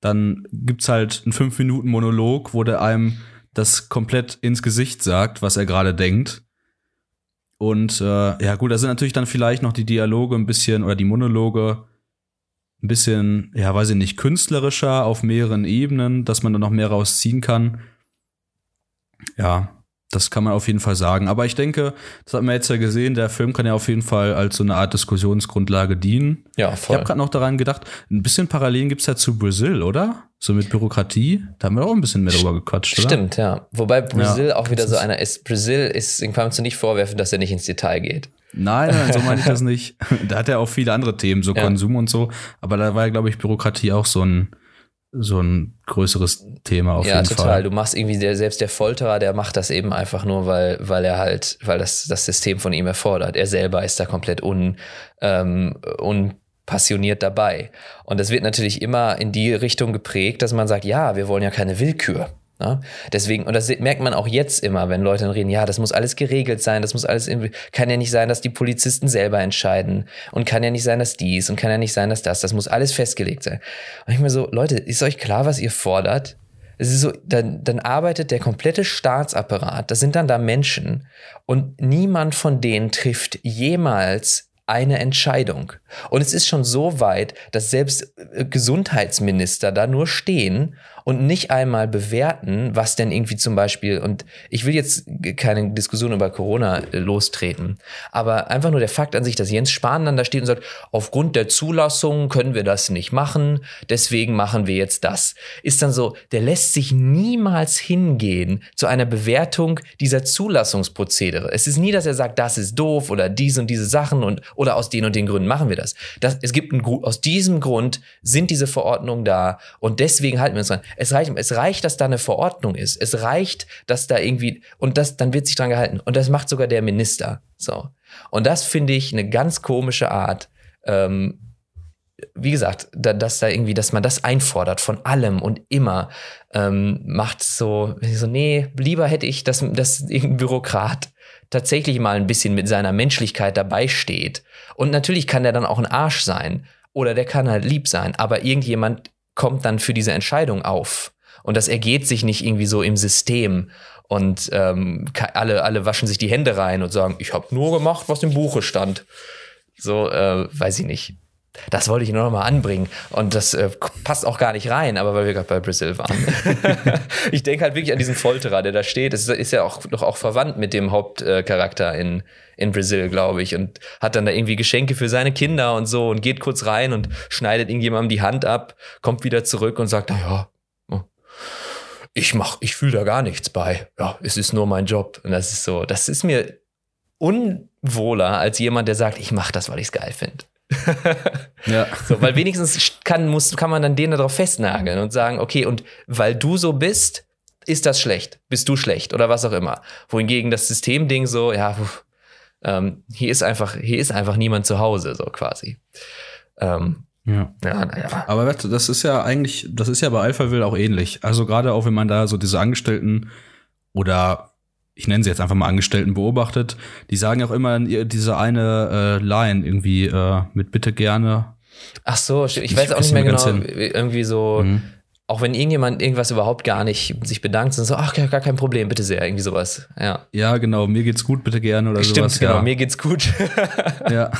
dann gibt's halt einen fünf Minuten Monolog, wo der einem das komplett ins Gesicht sagt, was er gerade denkt. Und äh, ja, gut, da sind natürlich dann vielleicht noch die Dialoge ein bisschen oder die Monologe ein bisschen, ja, weiß ich nicht, künstlerischer auf mehreren Ebenen, dass man da noch mehr rausziehen kann. Ja, das kann man auf jeden Fall sagen. Aber ich denke, das hat man jetzt ja gesehen, der Film kann ja auf jeden Fall als so eine Art Diskussionsgrundlage dienen. Ja, voll. Ich habe gerade noch daran gedacht, ein bisschen Parallelen gibt's ja zu Brasil, oder? So mit Bürokratie. Da haben wir auch ein bisschen mehr drüber gequatscht, oder? Stimmt, ja. Wobei Brasil ja, auch wieder so einer ist. Brasil ist, dem kannst du nicht vorwerfen, dass er nicht ins Detail geht. Nein, nein, so meine ich das nicht. Da hat er auch viele andere Themen, so ja. Konsum und so. Aber da war ja, glaube ich, Bürokratie auch so ein, so ein größeres Thema auf ja, jeden total. Fall. Ja, total. Du machst irgendwie, der, selbst der Folterer, der macht das eben einfach nur, weil, weil er halt, weil das, das System von ihm erfordert. Er selber ist da komplett un, ähm, unpassioniert dabei. Und das wird natürlich immer in die Richtung geprägt, dass man sagt, ja, wir wollen ja keine Willkür. Ne? Deswegen, und das merkt man auch jetzt immer, wenn Leute reden, ja, das muss alles geregelt sein, das muss alles, kann ja nicht sein, dass die Polizisten selber entscheiden und kann ja nicht sein, dass dies und kann ja nicht sein, dass das, das muss alles festgelegt sein. Und ich mir so, Leute, ist euch klar, was ihr fordert? Es ist so, dann, dann arbeitet der komplette Staatsapparat, das sind dann da Menschen und niemand von denen trifft jemals eine Entscheidung. Und es ist schon so weit, dass selbst äh, Gesundheitsminister da nur stehen und nicht einmal bewerten, was denn irgendwie zum Beispiel, und ich will jetzt keine Diskussion über Corona äh, lostreten, aber einfach nur der Fakt an sich, dass Jens Spahn dann da steht und sagt, aufgrund der Zulassung können wir das nicht machen, deswegen machen wir jetzt das, ist dann so, der lässt sich niemals hingehen zu einer Bewertung dieser Zulassungsprozedere. Es ist nie, dass er sagt, das ist doof oder diese und diese Sachen und oder aus den und den Gründen machen wir das. das es gibt einen, aus diesem Grund sind diese Verordnungen da und deswegen halten wir uns dran. Es reicht, es reicht, dass da eine Verordnung ist. Es reicht, dass da irgendwie, und das, dann wird sich dran gehalten. Und das macht sogar der Minister. So. Und das finde ich eine ganz komische Art, ähm, wie gesagt, da, dass da irgendwie, dass man das einfordert von allem und immer, ähm, macht so, so, nee, lieber hätte ich, dass, dass irgendein Bürokrat tatsächlich mal ein bisschen mit seiner Menschlichkeit dabei steht. Und natürlich kann der dann auch ein Arsch sein oder der kann halt lieb sein, aber irgendjemand kommt dann für diese Entscheidung auf. Und das ergeht sich nicht irgendwie so im System. Und ähm, alle, alle waschen sich die Hände rein und sagen, ich habe nur gemacht, was im Buche stand. So, äh, weiß ich nicht. Das wollte ich nur noch mal anbringen. Und das äh, passt auch gar nicht rein, aber weil wir gerade bei Brazil waren. ich denke halt wirklich an diesen Folterer, der da steht. Das ist ja auch doch auch verwandt mit dem Hauptcharakter in, in Brazil, glaube ich. Und hat dann da irgendwie Geschenke für seine Kinder und so und geht kurz rein und schneidet irgendjemandem die Hand ab, kommt wieder zurück und sagt, naja, oh, ich mach, ich fühle da gar nichts bei. Ja, es ist nur mein Job. Und das ist so, das ist mir unwohler als jemand, der sagt, ich mache das, weil ich es geil finde. ja. So, weil wenigstens kann, muss, kann man dann den darauf festnageln und sagen, okay, und weil du so bist, ist das schlecht, bist du schlecht oder was auch immer. Wohingegen das Systemding so, ja, ähm, hier ist einfach, hier ist einfach niemand zu Hause, so quasi. Ähm, ja. ja, naja. Aber das ist ja eigentlich, das ist ja bei Alphaville auch ähnlich. Also gerade auch, wenn man da so diese Angestellten oder ich nenne sie jetzt einfach mal Angestellten beobachtet, die sagen auch immer diese eine äh, Line irgendwie äh, mit bitte gerne. Ach so, ich, ich weiß auch nicht mehr genau, irgendwie so, mhm. auch wenn irgendjemand irgendwas überhaupt gar nicht sich bedankt, sind so, ach gar kein Problem, bitte sehr, irgendwie sowas. Ja, ja genau, mir geht's gut, bitte gerne oder Stimmt, sowas. Genau, ja. mir geht's gut. ja.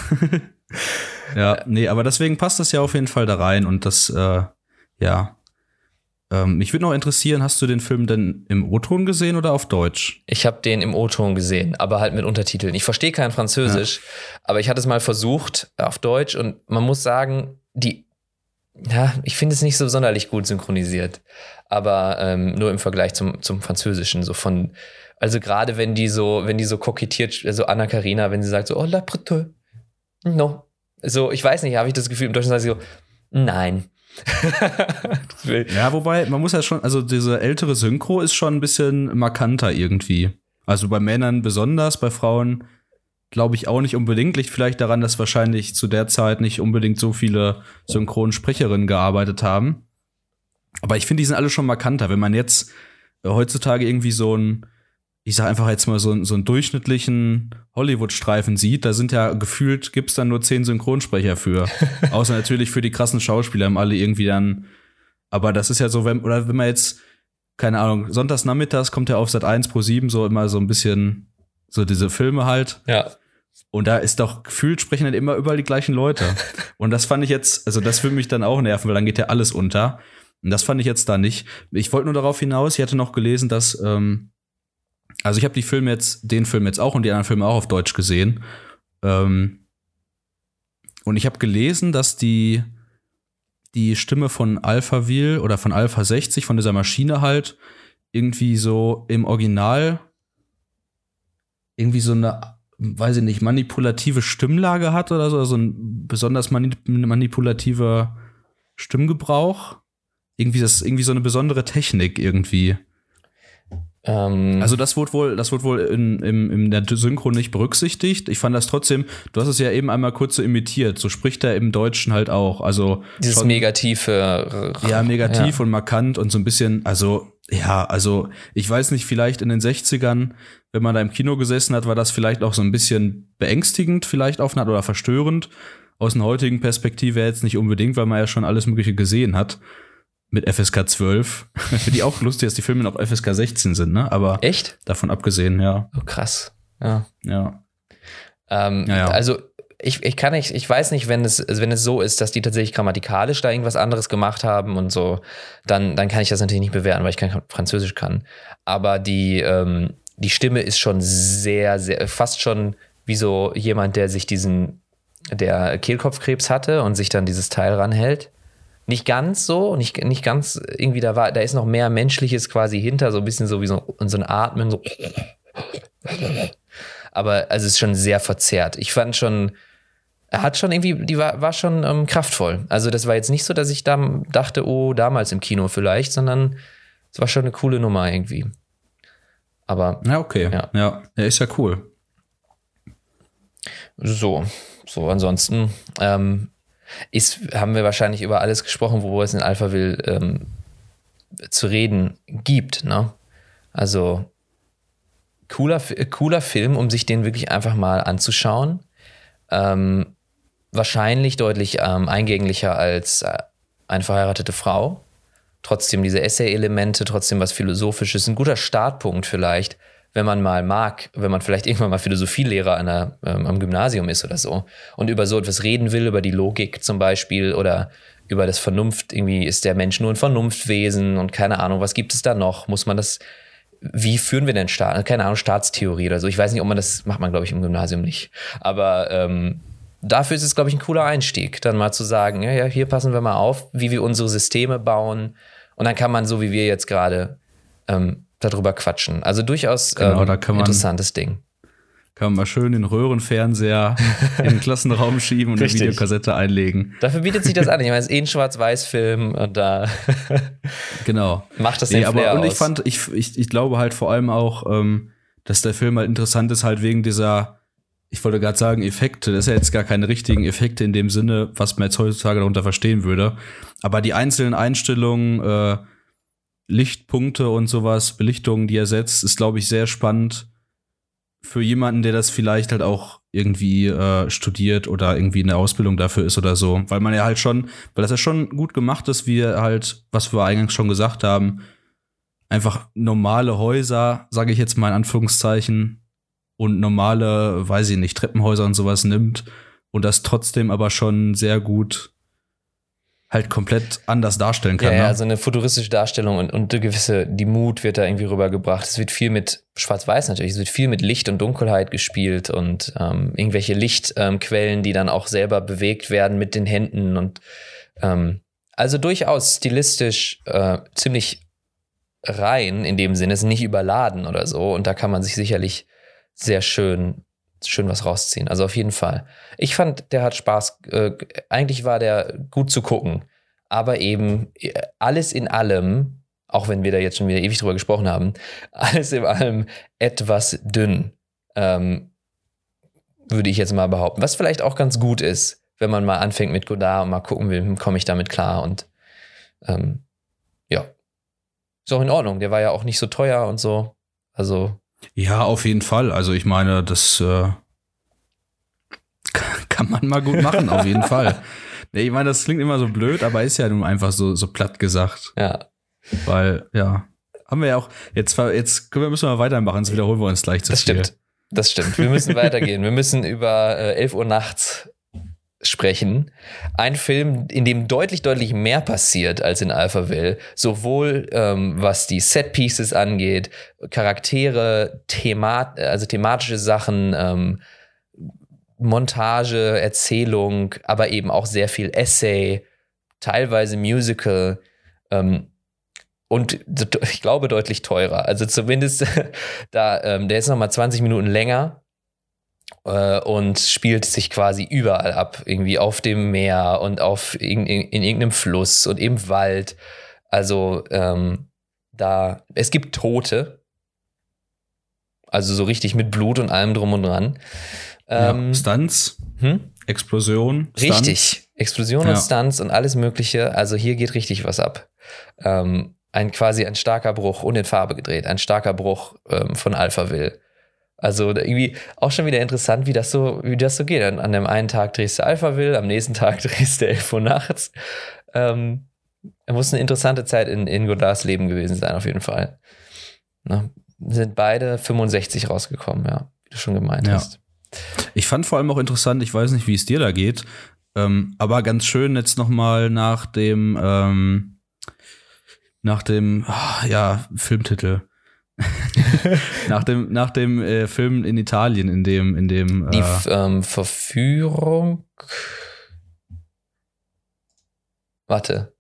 ja, nee, aber deswegen passt das ja auf jeden Fall da rein und das, äh, ja, ähm, mich würde noch interessieren, hast du den Film denn im O-Ton gesehen oder auf Deutsch? Ich habe den im O-Ton gesehen, aber halt mit Untertiteln. Ich verstehe kein Französisch, ja. aber ich hatte es mal versucht auf Deutsch und man muss sagen, die, ja, ich finde es nicht so sonderlich gut synchronisiert, aber ähm, nur im Vergleich zum, zum Französischen, so von, also gerade wenn die so, wenn die so kokettiert, also Anna Karina, wenn sie sagt so, oh la prete, no, so, ich weiß nicht, habe ich das Gefühl, im Deutschen sagt sie so, nein. Ja, wobei, man muss ja schon, also diese ältere Synchro ist schon ein bisschen markanter irgendwie. Also bei Männern besonders, bei Frauen glaube ich auch nicht unbedingt. Liegt vielleicht daran, dass wahrscheinlich zu der Zeit nicht unbedingt so viele Synchronsprecherinnen gearbeitet haben. Aber ich finde, die sind alle schon markanter. Wenn man jetzt heutzutage irgendwie so ein ich sag einfach jetzt mal so, so einen durchschnittlichen Hollywood-Streifen sieht, da sind ja gefühlt, gibt's dann nur zehn Synchronsprecher für. Außer natürlich für die krassen Schauspieler haben alle irgendwie dann, aber das ist ja so, wenn, oder wenn man jetzt, keine Ahnung, sonntags nachmittags kommt ja auf Sat 1 pro 7 so immer so ein bisschen so diese Filme halt. Ja. Und da ist doch gefühlt sprechen dann immer überall die gleichen Leute. Und das fand ich jetzt, also das würde mich dann auch nerven, weil dann geht ja alles unter. Und das fand ich jetzt da nicht. Ich wollte nur darauf hinaus, ich hatte noch gelesen, dass ähm, also ich habe die Filme jetzt, den Film jetzt auch und die anderen Filme auch auf Deutsch gesehen. Ähm, und ich habe gelesen, dass die, die Stimme von Alphaville oder von Alpha 60, von dieser Maschine halt, irgendwie so im Original irgendwie so eine, weiß ich nicht, manipulative Stimmlage hat oder so, also ein besonders manipulativer Stimmgebrauch. Irgendwie das, irgendwie so eine besondere Technik irgendwie. Ähm also das wurde wohl, das wurde wohl in, in, in der Synchro nicht berücksichtigt. Ich fand das trotzdem, du hast es ja eben einmal kurz so imitiert, so spricht er im Deutschen halt auch. Also dieses Negative. Ja, negativ ja. und markant und so ein bisschen, also ja, also ich weiß nicht, vielleicht in den 60ern, wenn man da im Kino gesessen hat, war das vielleicht auch so ein bisschen beängstigend, vielleicht auf eine Art oder verstörend. Aus einer heutigen Perspektive jetzt nicht unbedingt, weil man ja schon alles Mögliche gesehen hat mit FSK 12. Finde ich auch lustig, dass die Filme noch FSK 16 sind, ne? Aber echt? Davon abgesehen, ja. Oh, krass. Ja. Ja. Ähm, ja, ja. Also ich, ich kann nicht, ich weiß nicht, wenn es, wenn es so ist, dass die tatsächlich grammatikalisch da irgendwas anderes gemacht haben und so, dann, dann kann ich das natürlich nicht bewerten, weil ich kein Französisch kann. Aber die, ähm, die Stimme ist schon sehr, sehr, fast schon wie so jemand, der sich diesen, der Kehlkopfkrebs hatte und sich dann dieses Teil ranhält. Nicht ganz so, nicht, nicht ganz irgendwie, da war, da ist noch mehr Menschliches quasi hinter, so ein bisschen so wie so, so ein Atmen, so. Aber also es ist schon sehr verzerrt. Ich fand schon, er hat schon irgendwie, die war, war schon ähm, kraftvoll. Also das war jetzt nicht so, dass ich da dachte, oh, damals im Kino vielleicht, sondern es war schon eine coole Nummer irgendwie. Aber. Ja, okay. Ja, ja. ja ist ja cool. So, so, ansonsten, ähm, ist, haben wir wahrscheinlich über alles gesprochen, wo es in Alphaville ähm, zu reden gibt. Ne? Also cooler, cooler Film, um sich den wirklich einfach mal anzuschauen. Ähm, wahrscheinlich deutlich ähm, eingänglicher als äh, eine verheiratete Frau. Trotzdem diese Essay-Elemente, trotzdem was Philosophisches, ein guter Startpunkt vielleicht, wenn man mal mag, wenn man vielleicht irgendwann mal Philosophielehrer an der, ähm, am Gymnasium ist oder so und über so etwas reden will, über die Logik zum Beispiel oder über das Vernunft, irgendwie ist der Mensch nur ein Vernunftwesen und keine Ahnung, was gibt es da noch? Muss man das, wie führen wir denn Staat, keine Ahnung, Staatstheorie oder so? Ich weiß nicht, ob man das, macht man glaube ich im Gymnasium nicht. Aber ähm, dafür ist es, glaube ich, ein cooler Einstieg, dann mal zu sagen, ja, ja, hier passen wir mal auf, wie wir unsere Systeme bauen. Und dann kann man, so wie wir jetzt gerade, ähm, darüber quatschen. Also durchaus genau, ähm, da kann man, interessantes Ding. Kann man mal schön den Röhrenfernseher in den Klassenraum schieben und eine Videokassette einlegen. Dafür bietet sich das an. Ich meine, es ist eh ein Schwarz-Weiß-Film und da genau. macht das den nee, aber, Und ich fand, ich, ich, ich glaube halt vor allem auch, ähm, dass der Film halt interessant ist, halt wegen dieser ich wollte gerade sagen, Effekte, das ist ja jetzt gar keine richtigen Effekte in dem Sinne, was man jetzt heutzutage darunter verstehen würde. Aber die einzelnen Einstellungen, äh, Lichtpunkte und sowas, Belichtungen, die er setzt, ist, glaube ich, sehr spannend für jemanden, der das vielleicht halt auch irgendwie äh, studiert oder irgendwie eine Ausbildung dafür ist oder so. Weil man ja halt schon, weil das ja schon gut gemacht ist, wie halt, was wir eingangs schon gesagt haben, einfach normale Häuser, sage ich jetzt mal in Anführungszeichen, und normale, weiß ich nicht, Treppenhäuser und sowas nimmt und das trotzdem aber schon sehr gut halt komplett anders darstellen kann. Ja, ja ne? also eine futuristische Darstellung und, und eine gewisse, die Mut wird da irgendwie rübergebracht. Es wird viel mit Schwarz-Weiß natürlich, es wird viel mit Licht und Dunkelheit gespielt und ähm, irgendwelche Lichtquellen, ähm, die dann auch selber bewegt werden mit den Händen und ähm, also durchaus stilistisch äh, ziemlich rein in dem Sinne, es ist nicht überladen oder so und da kann man sich sicherlich sehr schön, schön was rausziehen. Also auf jeden Fall. Ich fand, der hat Spaß. Äh, eigentlich war der gut zu gucken. Aber eben äh, alles in allem, auch wenn wir da jetzt schon wieder ewig drüber gesprochen haben, alles in allem etwas dünn. Ähm, würde ich jetzt mal behaupten. Was vielleicht auch ganz gut ist, wenn man mal anfängt mit Godard und mal gucken will, komme ich damit klar und ähm, ja. Ist auch in Ordnung. Der war ja auch nicht so teuer und so. Also ja, auf jeden Fall. Also ich meine, das äh, kann man mal gut machen, auf jeden Fall. Nee, ich meine, das klingt immer so blöd, aber ist ja nun einfach so, so platt gesagt. Ja. Weil, ja, haben wir ja auch, jetzt, jetzt können wir, müssen wir weitermachen, sonst wiederholen wir uns gleich zu das viel. Stimmt. Das stimmt. Wir müssen weitergehen. Wir müssen über äh, 11 Uhr nachts sprechen. Ein Film, in dem deutlich, deutlich mehr passiert als in Alphaville. Sowohl ähm, was die Set-Pieces angeht, Charaktere, Thema also thematische Sachen, ähm, Montage, Erzählung, aber eben auch sehr viel Essay, teilweise Musical. Ähm, und ich glaube deutlich teurer. Also zumindest da, ähm, der ist noch mal 20 Minuten länger äh, und spielt sich quasi überall ab, irgendwie auf dem Meer und auf in, in, in irgendeinem Fluss und im Wald. Also ähm, da es gibt Tote, also so richtig mit Blut und allem drum und dran. Ähm, ja, Stunts, hm? Explosion, Stunts. richtig, Explosion ja. und Stunts und alles Mögliche. Also hier geht richtig was ab. Ähm, ein quasi ein starker Bruch und in Farbe gedreht, ein starker Bruch ähm, von Alphaville. Also irgendwie auch schon wieder interessant, wie das so, wie das so geht. An, an dem einen Tag drehst du Alphaville, am nächsten Tag drehst du 11 Uhr nachts. Ähm, muss eine interessante Zeit in, in Godards Leben gewesen sein, auf jeden Fall. Na, sind beide 65 rausgekommen, ja, wie du schon gemeint ja. hast. Ich fand vor allem auch interessant, ich weiß nicht, wie es dir da geht, ähm, aber ganz schön jetzt nochmal nach dem, ähm, nach dem, oh, ja, Filmtitel. nach dem, nach dem äh, Film in Italien, in dem, in dem. Äh, Die ähm, Verführung. Warte.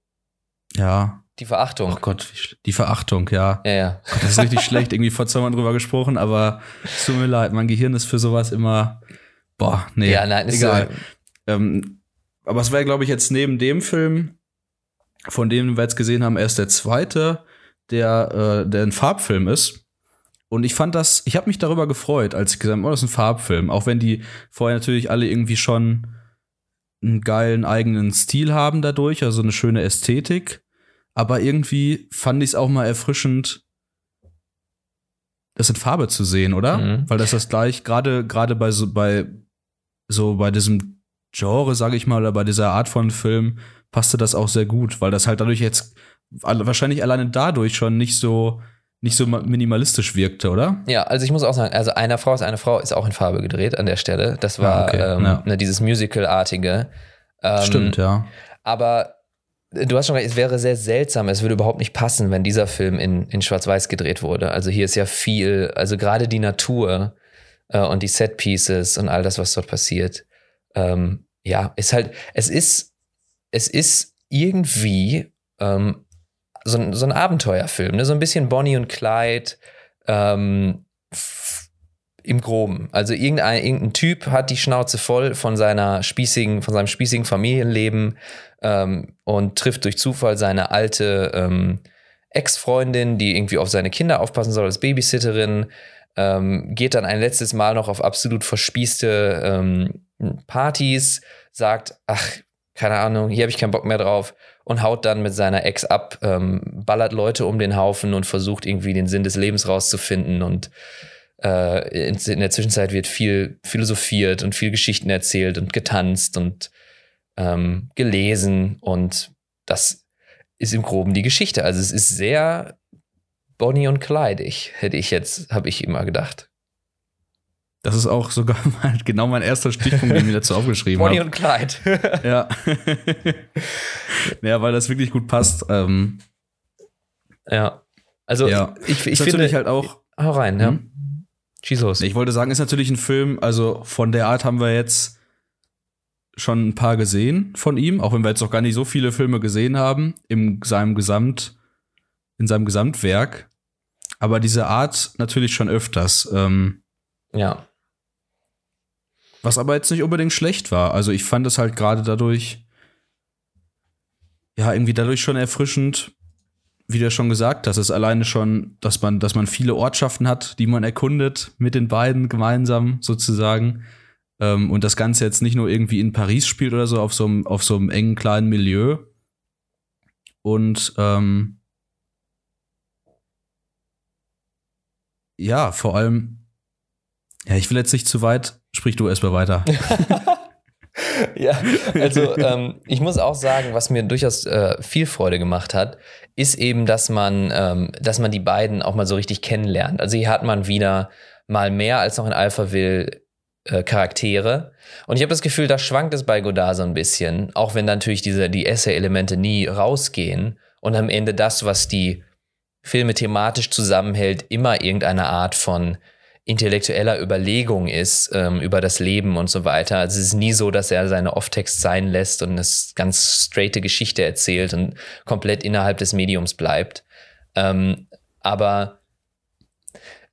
Ja. Die Verachtung. Oh Gott, die Verachtung, ja. Ja, ja. Gott, das ist richtig schlecht, irgendwie vor zwei Mal drüber gesprochen, aber es tut mir leid, mein Gehirn ist für sowas immer. Boah, nee. Ja, nein, ist egal. So. Ähm, aber es wäre, glaube ich, jetzt neben dem Film, von dem wir jetzt gesehen haben, erst der zweite der, äh, der ein Farbfilm ist. Und ich fand das, ich habe mich darüber gefreut, als ich gesagt habe, oh, das ist ein Farbfilm. Auch wenn die vorher natürlich alle irgendwie schon einen geilen eigenen Stil haben dadurch, also eine schöne Ästhetik. Aber irgendwie fand ich es auch mal erfrischend, das in Farbe zu sehen, oder? Mhm. Weil das das gleich, gerade gerade bei so bei so bei diesem Genre, sage ich mal, oder bei dieser Art von Film passte das auch sehr gut, weil das halt dadurch jetzt wahrscheinlich alleine dadurch schon nicht so nicht so minimalistisch wirkte, oder? Ja, also ich muss auch sagen, also einer Frau ist eine Frau ist auch in Farbe gedreht an der Stelle. Das war ah, okay. ähm, ja. ne, dieses Musical-artige. Ähm, Stimmt, ja. Aber du hast schon recht, es wäre sehr seltsam, es würde überhaupt nicht passen, wenn dieser Film in, in Schwarz-Weiß gedreht wurde. Also hier ist ja viel, also gerade die Natur äh, und die Set-Pieces und all das, was dort passiert. Ähm, ja, ist halt, es ist, es ist irgendwie ähm, so, ein, so ein Abenteuerfilm, ne? so ein bisschen Bonnie und Clyde ähm, im Groben. Also irgendein, irgendein Typ hat die Schnauze voll von seiner spießigen, von seinem spießigen Familienleben ähm, und trifft durch Zufall seine alte ähm, Ex-Freundin, die irgendwie auf seine Kinder aufpassen soll als Babysitterin, ähm, geht dann ein letztes Mal noch auf absolut verspießte ähm, Partys, sagt, ach, keine Ahnung, hier habe ich keinen Bock mehr drauf und haut dann mit seiner Ex ab, ähm, ballert Leute um den Haufen und versucht irgendwie den Sinn des Lebens rauszufinden und äh, in, in, der Zwischenzeit wird viel philosophiert und viel Geschichten erzählt und getanzt und ähm, gelesen und das ist im Groben die Geschichte. Also es ist sehr Bonnie und Clyde, hätte ich jetzt, habe ich immer gedacht. Das ist auch sogar mal genau mein erster Stichpunkt, den ich mir dazu aufgeschrieben habe. Bonnie und Clyde. ja. ja, weil das wirklich gut passt. Ähm, ja. Also ja. ich, ich finde natürlich halt auch. Hau rein, ja. Hm? Schieß los. Ich wollte sagen, ist natürlich ein Film, also von der Art haben wir jetzt schon ein paar gesehen von ihm, auch wenn wir jetzt noch gar nicht so viele Filme gesehen haben, in seinem Gesamt, in seinem Gesamtwerk. Aber diese Art natürlich schon öfters. Ähm, ja. Was aber jetzt nicht unbedingt schlecht war. Also ich fand es halt gerade dadurch, ja, irgendwie dadurch schon erfrischend, wie du schon gesagt hast, ist alleine schon, dass man, dass man viele Ortschaften hat, die man erkundet mit den beiden gemeinsam sozusagen. Ähm, und das Ganze jetzt nicht nur irgendwie in Paris spielt oder so, auf so einem, auf so einem engen kleinen Milieu. Und ähm, ja, vor allem ja, ich will jetzt nicht zu weit. Sprich du erstmal weiter. ja, also ähm, ich muss auch sagen, was mir durchaus äh, viel Freude gemacht hat, ist eben, dass man, ähm, dass man die beiden auch mal so richtig kennenlernt. Also hier hat man wieder mal mehr als noch in Alphaville äh, Charaktere. Und ich habe das Gefühl, da schwankt es bei Godard so ein bisschen, auch wenn natürlich diese, die Essay-Elemente nie rausgehen und am Ende das, was die Filme thematisch zusammenhält, immer irgendeine Art von intellektueller Überlegung ist ähm, über das Leben und so weiter. Also es ist nie so, dass er seine Off-Text sein lässt und eine ganz straighte Geschichte erzählt und komplett innerhalb des Mediums bleibt. Ähm, aber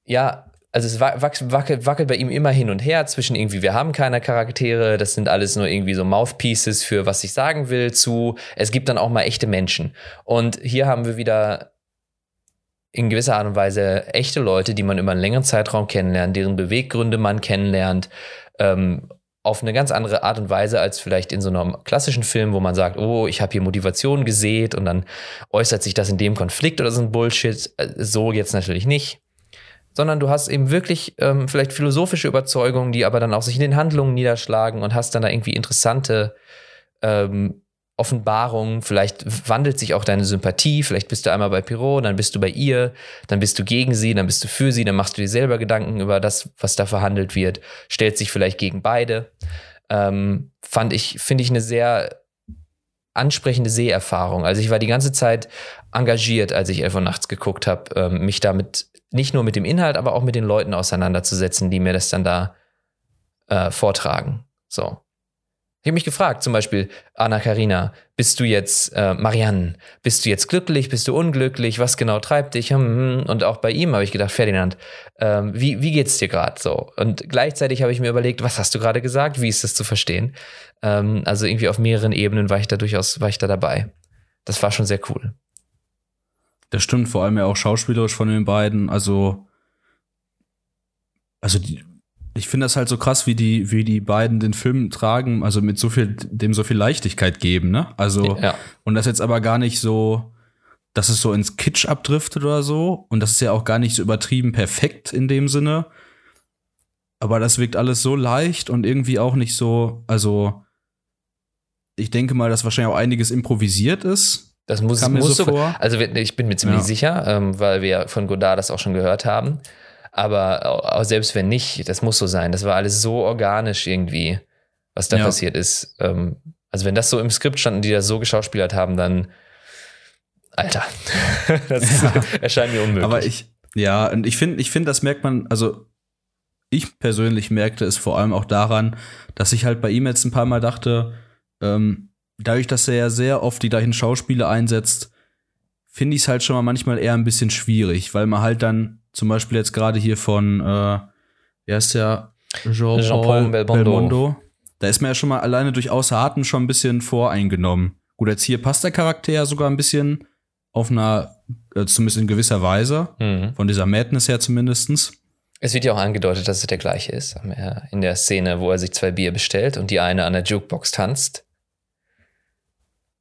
ja, also es wackelt, wackelt bei ihm immer hin und her zwischen irgendwie, wir haben keine Charaktere, das sind alles nur irgendwie so Mouthpieces für was ich sagen will, zu, es gibt dann auch mal echte Menschen. Und hier haben wir wieder in gewisser Art und Weise echte Leute, die man über einen längeren Zeitraum kennenlernt, deren Beweggründe man kennenlernt, ähm, auf eine ganz andere Art und Weise als vielleicht in so einem klassischen Film, wo man sagt, oh, ich habe hier Motivation gesät und dann äußert sich das in dem Konflikt oder so ein Bullshit. Äh, so jetzt natürlich nicht. Sondern du hast eben wirklich ähm, vielleicht philosophische Überzeugungen, die aber dann auch sich in den Handlungen niederschlagen und hast dann da irgendwie interessante ähm, Offenbarung, vielleicht wandelt sich auch deine Sympathie, vielleicht bist du einmal bei Pirot, dann bist du bei ihr, dann bist du gegen sie, dann bist du für sie, dann machst du dir selber Gedanken über das, was da verhandelt wird, stellt sich vielleicht gegen beide. Ähm, fand ich, finde ich eine sehr ansprechende Seherfahrung. Also ich war die ganze Zeit engagiert, als ich Elf Uhr nachts geguckt habe, ähm, mich damit nicht nur mit dem Inhalt, aber auch mit den Leuten auseinanderzusetzen, die mir das dann da äh, vortragen. So. Ich habe mich gefragt, zum Beispiel, Anna Karina, bist du jetzt äh, Marianne? Bist du jetzt glücklich? Bist du unglücklich? Was genau treibt dich? Hm, hm. Und auch bei ihm habe ich gedacht, Ferdinand, ähm, wie, wie geht's dir gerade so? Und gleichzeitig habe ich mir überlegt, was hast du gerade gesagt? Wie ist das zu verstehen? Ähm, also irgendwie auf mehreren Ebenen war ich da durchaus, war ich da dabei. Das war schon sehr cool. Das stimmt, vor allem ja auch schauspielerisch von den beiden. Also, also die, ich finde das halt so krass, wie die, wie die beiden den Film tragen, also mit so viel, dem so viel Leichtigkeit geben, ne? Also, ja. und das jetzt aber gar nicht so, dass es so ins Kitsch abdriftet oder so. Und das ist ja auch gar nicht so übertrieben perfekt in dem Sinne. Aber das wirkt alles so leicht und irgendwie auch nicht so, also, ich denke mal, dass wahrscheinlich auch einiges improvisiert ist. Das muss, Kam muss so vor. Also ich bin mir ziemlich Ja. sicher, ähm, weil wir von Godard das auch schon gehört haben. Aber selbst wenn nicht, das muss so sein. Das war alles so organisch irgendwie, was da Ja. passiert ist. Ähm, also wenn das so im Skript stand und die das so geschauspielert haben, dann Alter, das erscheint mir unmöglich. Aber ich, ja, und ich finde, ich finde, das merkt man, also ich persönlich merkte es vor allem auch daran, dass ich halt bei ihm jetzt ein paar Mal dachte, ähm, dadurch, dass er ja sehr oft die gleichen Schauspieler einsetzt, finde ich es halt schon mal manchmal eher ein bisschen schwierig, weil man halt dann zum Beispiel jetzt gerade hier von, äh, wie heißt der? Jean-Paul Jean-Paul Belmondo. Belmondo. Da ist man ja schon mal alleine durch Außer Atem schon ein bisschen voreingenommen. Gut, jetzt hier passt der Charakter ja sogar ein bisschen auf einer, äh, zumindest in gewisser Weise, Mhm. von dieser Madness her zumindestens. Es wird ja auch angedeutet, dass es der gleiche ist. In der Szene, wo er sich zwei Bier bestellt und die eine an der Jukebox tanzt.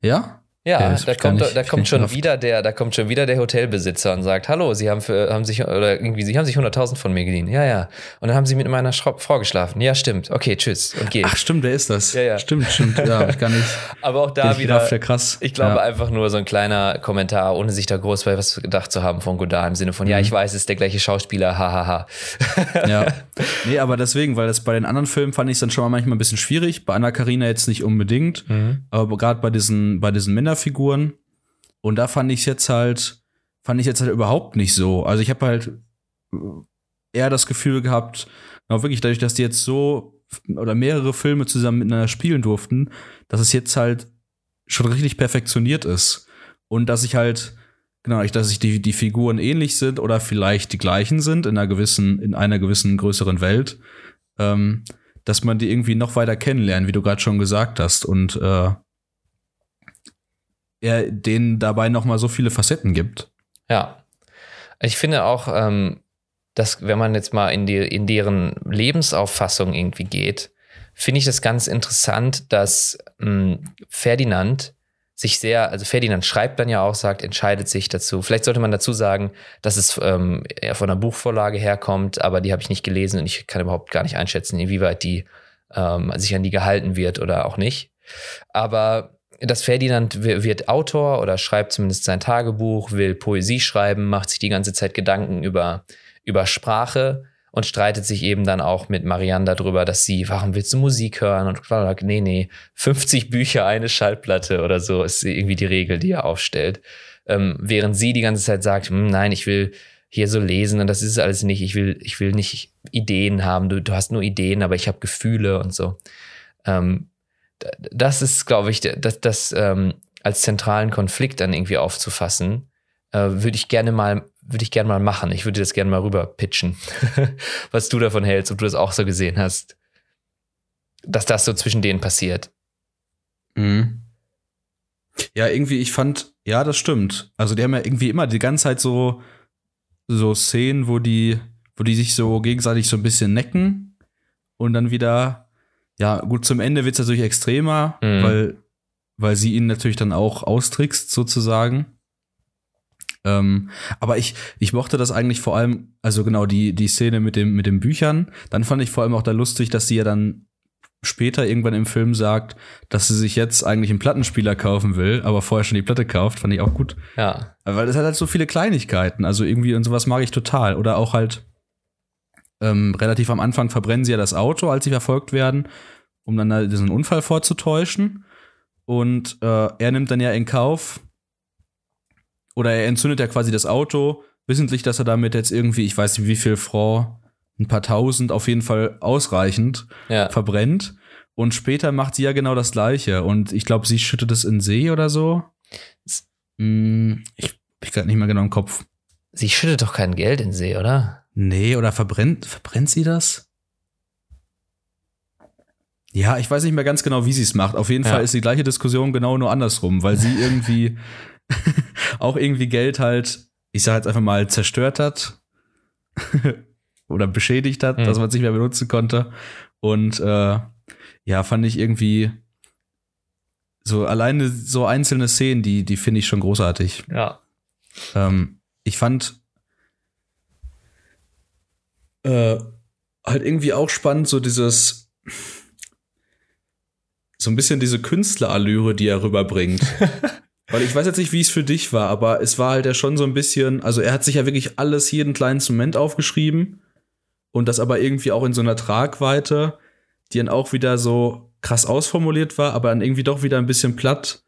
Ja? Ja, da kommt, nicht- da kommt schon wieder der, da kommt schon wieder der Hotelbesitzer und sagt, hallo, Sie haben für, haben sich, oder irgendwie, Sie haben sich 100.000 von mir geliehen. Ja, ja. Und dann haben Sie mit meiner Schra Frau geschlafen. Ja, stimmt. Okay, tschüss. Und geht. Ach, stimmt, der ist das. Ja, ja. Stimmt, stimmt. Ja, ich gar nicht. Aber auch da wieder, ja, krass. ich glaube ja. einfach nur so ein kleiner Kommentar, ohne sich da groß bei was gedacht zu haben von Godard im Sinne von, ja, ich weiß, es ist der gleiche Schauspieler, hahaha. Ja. Nee, aber deswegen, weil das bei den anderen Filmen fand ich es dann schon mal manchmal ein bisschen schwierig. Bei Anna Karina jetzt nicht unbedingt. Aber gerade bei diesen, bei diesen Männerfiguren. Und da fand ich jetzt halt, fand ich jetzt halt überhaupt nicht so. Also ich habe halt eher das Gefühl gehabt, auch wirklich dadurch, dass die jetzt so oder mehrere Filme zusammen miteinander spielen durften, dass es jetzt halt schon richtig perfektioniert ist. Und dass ich halt, genau, dass sich die, die Figuren ähnlich sind oder vielleicht die gleichen sind in einer gewissen, in einer gewissen größeren Welt, ähm, dass man die irgendwie noch weiter kennenlernt, wie du gerade schon gesagt hast. Und äh, er denen dabei noch mal so viele Facetten gibt. Ja. Ich finde auch, ähm, dass wenn man jetzt mal in, die, in deren Lebensauffassung irgendwie geht, finde ich das ganz interessant, dass mh, Ferdinand sich sehr, also Ferdinand schreibt dann ja auch, sagt, entscheidet sich dazu. Vielleicht sollte man dazu sagen, dass es ähm, eher von einer Buchvorlage herkommt, aber die habe ich nicht gelesen und ich kann überhaupt gar nicht einschätzen, inwieweit die ähm, sich an die gehalten wird oder auch nicht. Aber dass Ferdinand wi- wird Autor oder schreibt zumindest sein Tagebuch, will Poesie schreiben, macht sich die ganze Zeit Gedanken über, über Sprache und streitet sich eben dann auch mit Marianne darüber, dass sie, warum willst du Musik hören? Und sagt, nee, nee, 50 Bücher, eine Schallplatte oder so ist irgendwie die Regel, die er aufstellt. Ähm, während sie die ganze Zeit sagt, "Hm, nein, ich will hier so lesen und das ist es alles nicht. Ich will, ich will nicht Ideen haben. Du, du hast nur Ideen, aber ich habe Gefühle und so. Ähm, das ist, glaube ich, das, das ähm, als zentralen Konflikt dann irgendwie aufzufassen, äh, würde ich gerne mal, würde ich gerne mal machen. Ich würde das gerne mal rüber pitchen, was du davon hältst, ob du das auch so gesehen hast, dass das so zwischen denen passiert. Mhm. Ja, irgendwie, ich fand, ja, das stimmt. Also die haben ja irgendwie immer die ganze Zeit so, so Szenen, wo die, wo die sich so gegenseitig so ein bisschen necken und dann wieder, ja, gut, zum Ende wird es natürlich extremer, Mhm. weil, weil sie ihn natürlich dann auch austrickst, sozusagen. Ähm, aber ich, ich mochte das eigentlich vor allem, also genau, die, die Szene mit dem, mit den Büchern. Dann fand ich vor allem auch da lustig, dass sie ja dann später irgendwann im Film sagt, dass sie sich jetzt eigentlich einen Plattenspieler kaufen will, aber vorher schon die Platte kauft, fand ich auch gut. Ja, Weil das hat halt so viele Kleinigkeiten, also irgendwie und sowas mag ich total. Oder auch halt ähm, relativ am Anfang verbrennen sie ja das Auto, als sie verfolgt werden, um dann halt diesen Unfall vorzutäuschen. Und äh, er nimmt dann ja in Kauf, oder er entzündet ja quasi das Auto, wissentlich, dass er damit jetzt irgendwie, ich weiß nicht wie viel Franc, ein paar tausend, auf jeden Fall ausreichend ja. verbrennt. Und später macht sie ja genau das Gleiche. Und ich glaube, sie schüttet es in See oder so. Hm, ich ich gerade nicht mehr genau im Kopf. Sie schüttet doch kein Geld in See, oder? Nee, oder verbrennt, verbrennt sie das? Ja, ich weiß nicht mehr ganz genau, wie sie es macht. Auf jeden Ja. Fall ist die gleiche Diskussion genau nur andersrum, weil sie irgendwie auch irgendwie Geld halt, ich sag jetzt einfach mal, zerstört hat oder beschädigt hat, Mhm. dass man es nicht mehr benutzen konnte. Und äh, ja, fand ich irgendwie so alleine so einzelne Szenen, die, die finde ich schon großartig. Ja. Ähm, ich fand äh, halt irgendwie auch spannend, so dieses so ein bisschen diese Künstlerallüre, die er rüberbringt. Weil ich weiß jetzt nicht, wie es für dich war, aber es war halt ja schon so ein bisschen, also er hat sich ja wirklich alles, jeden kleinen Instrument aufgeschrieben und das aber irgendwie auch in so einer Tragweite, die dann auch wieder so krass ausformuliert war, aber dann irgendwie doch wieder ein bisschen platt.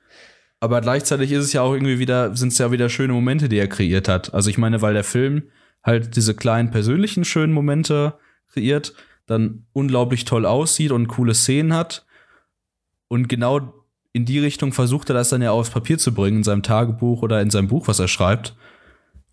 Aber gleichzeitig ist es ja auch irgendwie wieder, sind es ja wieder schöne Momente, die er kreiert hat. Also ich meine, weil der Film halt diese kleinen persönlichen schönen Momente kreiert, dann unglaublich toll aussieht und coole Szenen hat. Und genau in die Richtung versucht er das dann ja aufs Papier zu bringen, in seinem Tagebuch oder in seinem Buch, was er schreibt.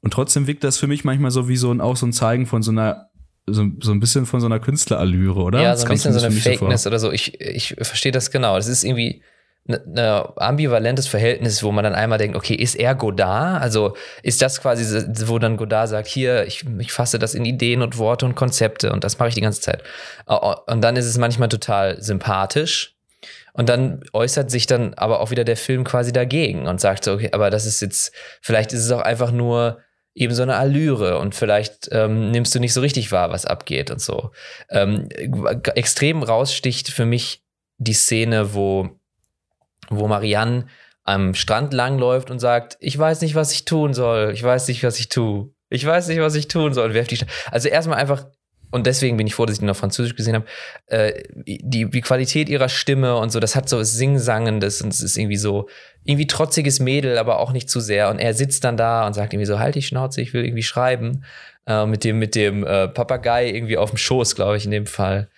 Und trotzdem wirkt das für mich manchmal so wie so ein, auch so ein Zeigen von so einer, so, so ein bisschen von so einer Künstlerallüre, oder? Ja, so ein bisschen so eine Fakeness so oder so. Ich, ich verstehe das genau. Das ist irgendwie, ein ne, ne ambivalentes Verhältnis, wo man dann einmal denkt, okay, ist er Godard? Also ist das quasi, wo dann Godard sagt, hier, ich, ich fasse das in Ideen und Worte und Konzepte und das mache ich die ganze Zeit. Und dann ist es manchmal total sympathisch. Und dann äußert sich dann aber auch wieder der Film quasi dagegen und sagt so, okay, aber das ist jetzt, vielleicht ist es auch einfach nur eben so eine Allüre und vielleicht ähm, nimmst du nicht so richtig wahr, was abgeht und so. Ähm, extrem raussticht für mich die Szene, wo wo Marianne am Strand langläuft und sagt, ich weiß nicht, was ich tun soll, ich weiß nicht, was ich tue, ich weiß nicht, was ich tun soll. Werft die also erstmal einfach, und deswegen bin ich froh, dass ich ihn auf Französisch gesehen habe, äh, die, die Qualität ihrer Stimme und so, das hat so was Singsangendes und es ist irgendwie so, irgendwie trotziges Mädel, aber auch nicht zu sehr. Und er sitzt dann da und sagt irgendwie so, halt die Schnauze, ich will irgendwie schreiben. Äh, mit dem, mit dem äh, Papagei irgendwie auf dem Schoß, glaube ich, in dem Fall.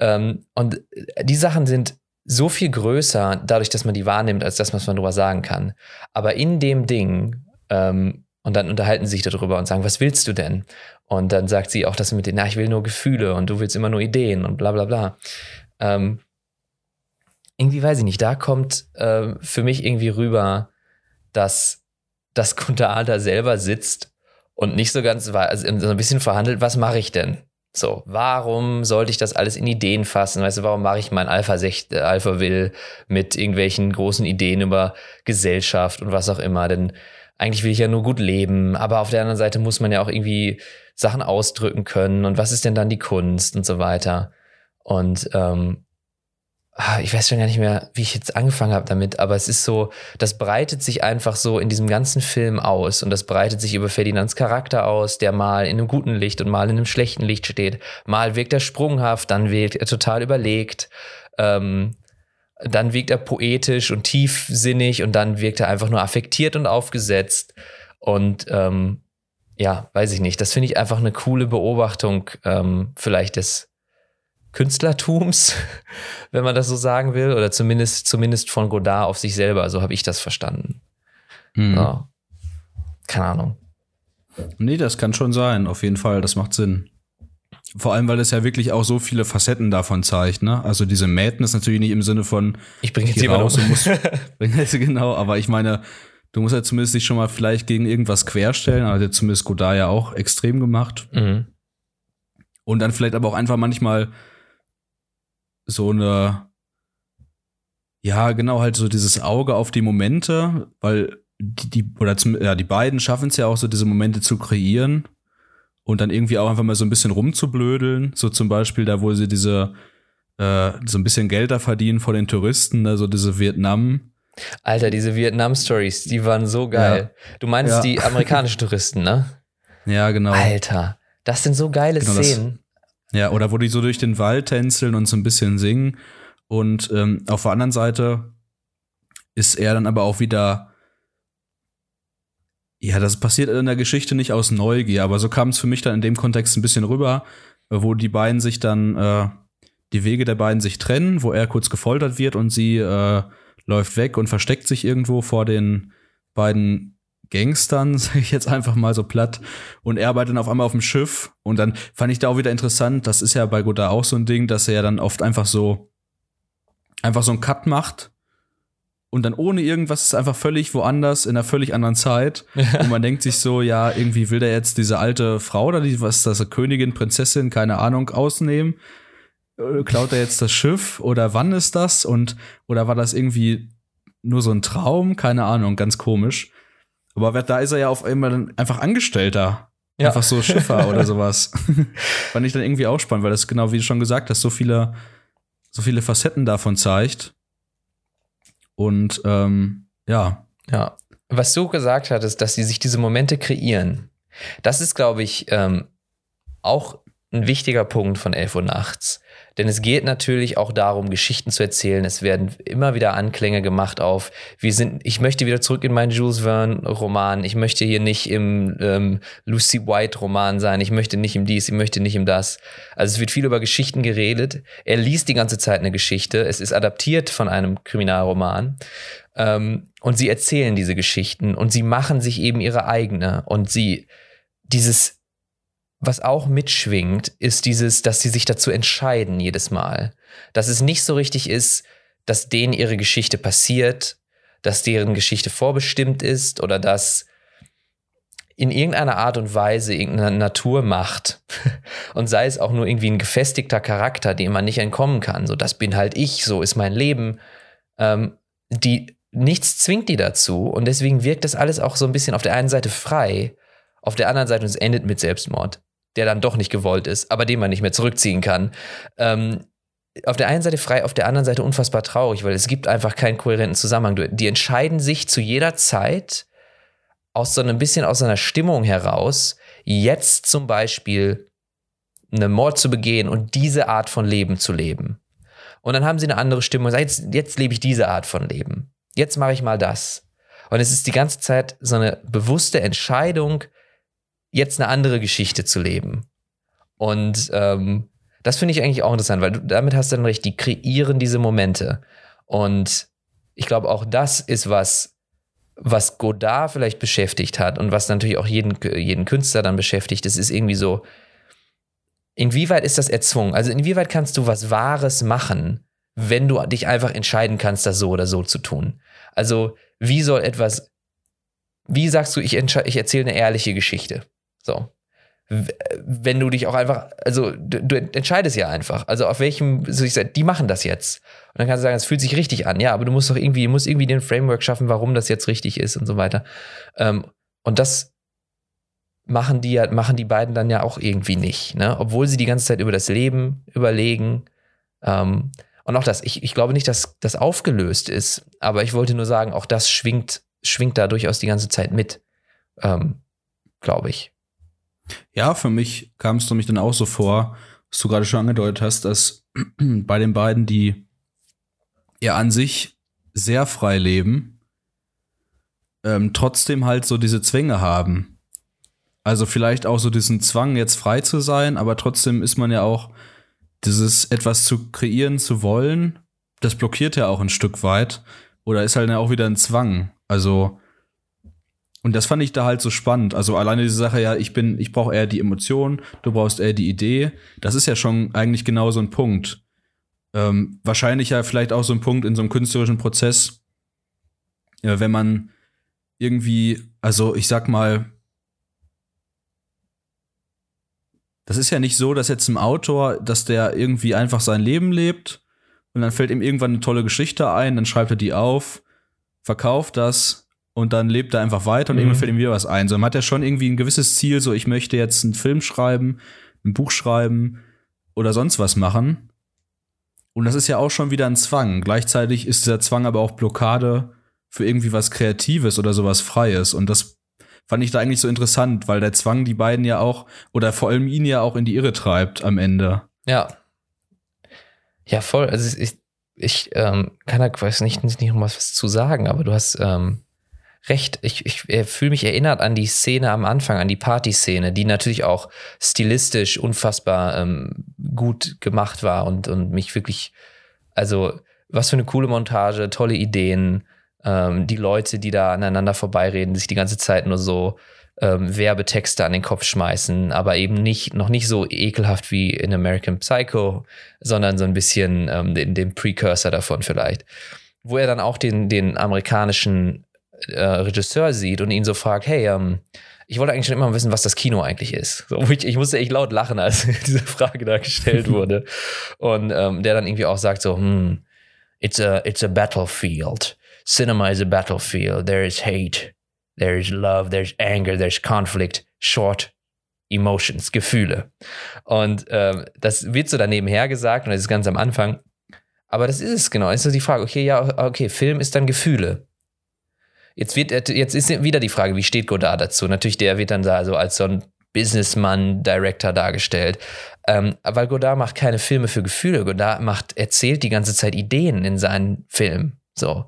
Ähm, und die Sachen sind so viel größer, dadurch, dass man die wahrnimmt, als das, was man darüber sagen kann. Aber in dem Ding, ähm, und dann unterhalten sie sich darüber und sagen, was willst du denn? Und dann sagt sie auch das mit den, na, ich will nur Gefühle und du willst immer nur Ideen und bla bla bla. Ähm, irgendwie weiß ich nicht, da kommt äh, für mich irgendwie rüber, dass das da selber sitzt und nicht so ganz, also so ein bisschen verhandelt, was mache ich denn? So, warum sollte ich das alles in Ideen fassen? Weißt du, warum mache ich mein Alpha, äh, Alpha Will mit irgendwelchen großen Ideen über Gesellschaft und was auch immer? Denn eigentlich will ich ja nur gut leben, aber auf der anderen Seite muss man ja auch irgendwie Sachen ausdrücken können und was ist denn dann die Kunst und so weiter. Und ähm, ich weiß schon gar nicht mehr, wie ich jetzt angefangen habe damit, aber es ist so, das breitet sich einfach so in diesem ganzen Film aus und das breitet sich über Ferdinands Charakter aus, der mal in einem guten Licht und mal in einem schlechten Licht steht. Mal wirkt er sprunghaft, dann wirkt er total überlegt, ähm, dann wirkt er poetisch und tiefsinnig und dann wirkt er einfach nur affektiert und aufgesetzt und ähm, ja, weiß ich nicht. Das finde ich einfach eine coole Beobachtung ähm, vielleicht des Künstlertums, wenn man das so sagen will, oder zumindest, zumindest von Godard auf sich selber. So habe ich das verstanden. Mhm. Ja. Keine Ahnung. Nee, das kann schon sein, auf jeden Fall, das macht Sinn. Vor allem, weil es ja wirklich auch so viele Facetten davon zeigt, ne? Also diese Madness natürlich nicht im Sinne von ich bringe jetzt jemanden raus und muss genau, aber ich meine, du musst ja zumindest dich schon mal vielleicht gegen irgendwas querstellen, also zumindest Godard ja auch extrem gemacht. Mhm. Und dann vielleicht aber auch einfach manchmal so eine, ja, genau, halt so dieses Auge auf die Momente, weil die, die oder zum, ja, die beiden schaffen es ja auch so, diese Momente zu kreieren und dann irgendwie auch einfach mal so ein bisschen rumzublödeln. So zum Beispiel da, wo sie diese, äh, so ein bisschen Geld da verdienen vor den Touristen, also diese Vietnam- Alter, diese Vietnam-Stories, die waren so geil. Ja. Du meinst ja. die amerikanischen Touristen, ne? Ja, genau. Alter, das sind so geile genau, Szenen. Ja, oder wo die so durch den Wald tänzeln und so ein bisschen singen. Und ähm, auf der anderen Seite ist er dann aber auch wieder. Ja, das passiert in der Geschichte nicht aus Neugier, aber so kam es für mich dann in dem Kontext ein bisschen rüber, wo die beiden sich dann, äh, die Wege der beiden sich trennen, wo er kurz gefoltert wird und sie äh, läuft weg und versteckt sich irgendwo vor den beiden Gangstern, sage ich jetzt einfach mal so platt. Und er arbeitet dann auf einmal auf dem Schiff. Und dann fand ich da auch wieder interessant, das ist ja bei Godard auch so ein Ding, dass er ja dann oft einfach so, einfach so einen Cut macht. Und dann ohne irgendwas ist einfach völlig woanders, in einer völlig anderen Zeit. und man denkt sich so, ja, irgendwie will der jetzt diese alte Frau oder die, was ist das, Königin, Prinzessin, keine Ahnung, ausnehmen. Äh, klaut er jetzt das Schiff oder wann ist das? Und, oder war das irgendwie nur so ein Traum? Keine Ahnung, ganz komisch. Aber da ist er ja auf einmal einfach Angestellter. Ja. Einfach so Schiffer oder sowas. Fand ich dann irgendwie auch spannend, weil das genau wie du schon gesagt hast, so viele, so viele Facetten davon zeigt. Und ähm, ja. Ja. Was du gesagt hattest, dass sie sich diese Momente kreieren, das ist, glaube ich, ähm, auch ein wichtiger Punkt von 11 Uhr nachts. Denn es geht natürlich auch darum, Geschichten zu erzählen. Es werden immer wieder Anklänge gemacht auf, wir sind, ich möchte wieder zurück in meinen Jules Verne Roman. Ich möchte hier nicht im ähm, Lucy White Roman sein. Ich möchte nicht im dies, ich möchte nicht im das. Also es wird viel über Geschichten geredet. Er liest die ganze Zeit eine Geschichte. Es ist adaptiert von einem Kriminalroman. Ähm, und sie erzählen diese Geschichten und sie machen sich eben ihre eigene. Und sie, dieses, was auch mitschwingt, ist dieses, dass sie sich dazu entscheiden jedes Mal. Dass es nicht so richtig ist, dass denen ihre Geschichte passiert, dass deren Geschichte vorbestimmt ist oder dass in irgendeiner Art und Weise irgendeine Naturmacht und sei es auch nur irgendwie ein gefestigter Charakter, dem man nicht entkommen kann, so das bin halt ich, so ist mein Leben, ähm, die nichts zwingt die dazu und deswegen wirkt das alles auch so ein bisschen auf der einen Seite frei, auf der anderen Seite und es endet mit Selbstmord der dann doch nicht gewollt ist, aber den man nicht mehr zurückziehen kann. Ähm, auf der einen Seite frei, auf der anderen Seite unfassbar traurig, weil es gibt einfach keinen kohärenten Zusammenhang. Die entscheiden sich zu jeder Zeit aus so einem bisschen aus einer Stimmung heraus, jetzt zum Beispiel einen Mord zu begehen und diese Art von Leben zu leben. Und dann haben sie eine andere Stimmung. Sagen, jetzt, jetzt lebe ich diese Art von Leben. Jetzt mache ich mal das. Und es ist die ganze Zeit so eine bewusste Entscheidung, jetzt eine andere Geschichte zu leben. Und ähm, das finde ich eigentlich auch interessant, weil du damit hast dann recht, die kreieren diese Momente. Und ich glaube, auch das ist was, was Godard vielleicht beschäftigt hat und was natürlich auch jeden, jeden Künstler dann beschäftigt. Es ist irgendwie so, inwieweit ist das erzwungen? Also inwieweit kannst du was Wahres machen, wenn du dich einfach entscheiden kannst, das so oder so zu tun? Also wie soll etwas, wie sagst du, ich, ich erzähle eine ehrliche Geschichte? So. Wenn du dich auch einfach, also du, du entscheidest ja einfach. Also auf welchem, so ich sag, die machen das jetzt. Und dann kannst du sagen, es fühlt sich richtig an. Ja, aber du musst doch irgendwie, musst irgendwie den Framework schaffen, warum das jetzt richtig ist und so weiter. Ähm, und das machen die ja, machen die beiden dann ja auch irgendwie nicht, ne? Obwohl sie die ganze Zeit über das Leben überlegen. Ähm, und auch das, ich, ich glaube nicht, dass das aufgelöst ist, aber ich wollte nur sagen, auch das schwingt, schwingt da durchaus die ganze Zeit mit. Ähm, glaube ich. Ja, für mich kam es nämlich dann auch so vor, was du gerade schon angedeutet hast, dass bei den beiden, die ja an sich sehr frei leben, ähm, trotzdem halt so diese Zwänge haben. Also vielleicht auch so diesen Zwang, jetzt frei zu sein, aber trotzdem ist man ja auch dieses etwas zu kreieren, zu wollen, das blockiert ja auch ein Stück weit. Oder ist halt auch wieder ein Zwang. Also und das fand ich da halt so spannend. Also alleine diese Sache, ja, ich bin, ich brauche eher die Emotion, du brauchst eher die Idee. Das ist ja schon eigentlich genau so ein Punkt. Ähm, wahrscheinlich ja vielleicht auch so ein Punkt in so einem künstlerischen Prozess, ja, wenn man irgendwie, also ich sag mal, das ist ja nicht so, dass jetzt ein Autor, dass der irgendwie einfach sein Leben lebt und dann fällt ihm irgendwann eine tolle Geschichte ein, dann schreibt er die auf, verkauft das und dann lebt er einfach weiter und mhm. irgendwann fällt ihm wieder was ein. So, man hat ja schon irgendwie ein gewisses Ziel, so ich möchte jetzt einen Film schreiben, ein Buch schreiben oder sonst was machen. Und das ist ja auch schon wieder ein Zwang. Gleichzeitig ist dieser Zwang aber auch Blockade für irgendwie was Kreatives oder sowas Freies. Und das fand ich da eigentlich so interessant, weil der Zwang die beiden ja auch, oder vor allem ihn ja auch in die Irre treibt am Ende. Ja. Ja, voll. Also ich, ich ähm, kann da weiß nicht, nicht noch was zu sagen, aber du hast ähm, recht, ich, ich, ich fühle mich erinnert an die Szene am Anfang, an die Party-Szene, die natürlich auch stilistisch unfassbar ähm, gut gemacht war und, und mich wirklich, also was für eine coole Montage, tolle Ideen, ähm, die Leute, die da aneinander vorbeireden, sich die ganze Zeit nur so ähm, Werbetexte an den Kopf schmeißen, aber eben nicht, noch nicht so ekelhaft wie in American Psycho, sondern so ein bisschen ähm, den, den Precursor davon vielleicht. Wo er dann auch den, den amerikanischen äh, Regisseur sieht und ihn so fragt, hey, ähm, ich wollte eigentlich schon immer wissen, was das Kino eigentlich ist. So, ich, ich, musste echt laut lachen, als diese Frage da gestellt wurde. und ähm, der dann irgendwie auch sagt so, hm, it's a, it's a battlefield. Cinema is a battlefield. There is hate. There is love. There's anger. There's conflict. Short emotions, Gefühle. Und ähm, das wird so daneben her gesagt und das ist ganz am Anfang. Aber das ist es genau. Das ist so die Frage, okay, ja, okay, Film ist dann Gefühle Jetzt wird jetzt ist wieder die Frage, wie steht Godard dazu? Natürlich, der wird dann da so als so ein Businessman, Director dargestellt. Ähm, weil Godard macht keine Filme für Gefühle. Godard macht, erzählt die ganze Zeit Ideen in seinen Filmen. So.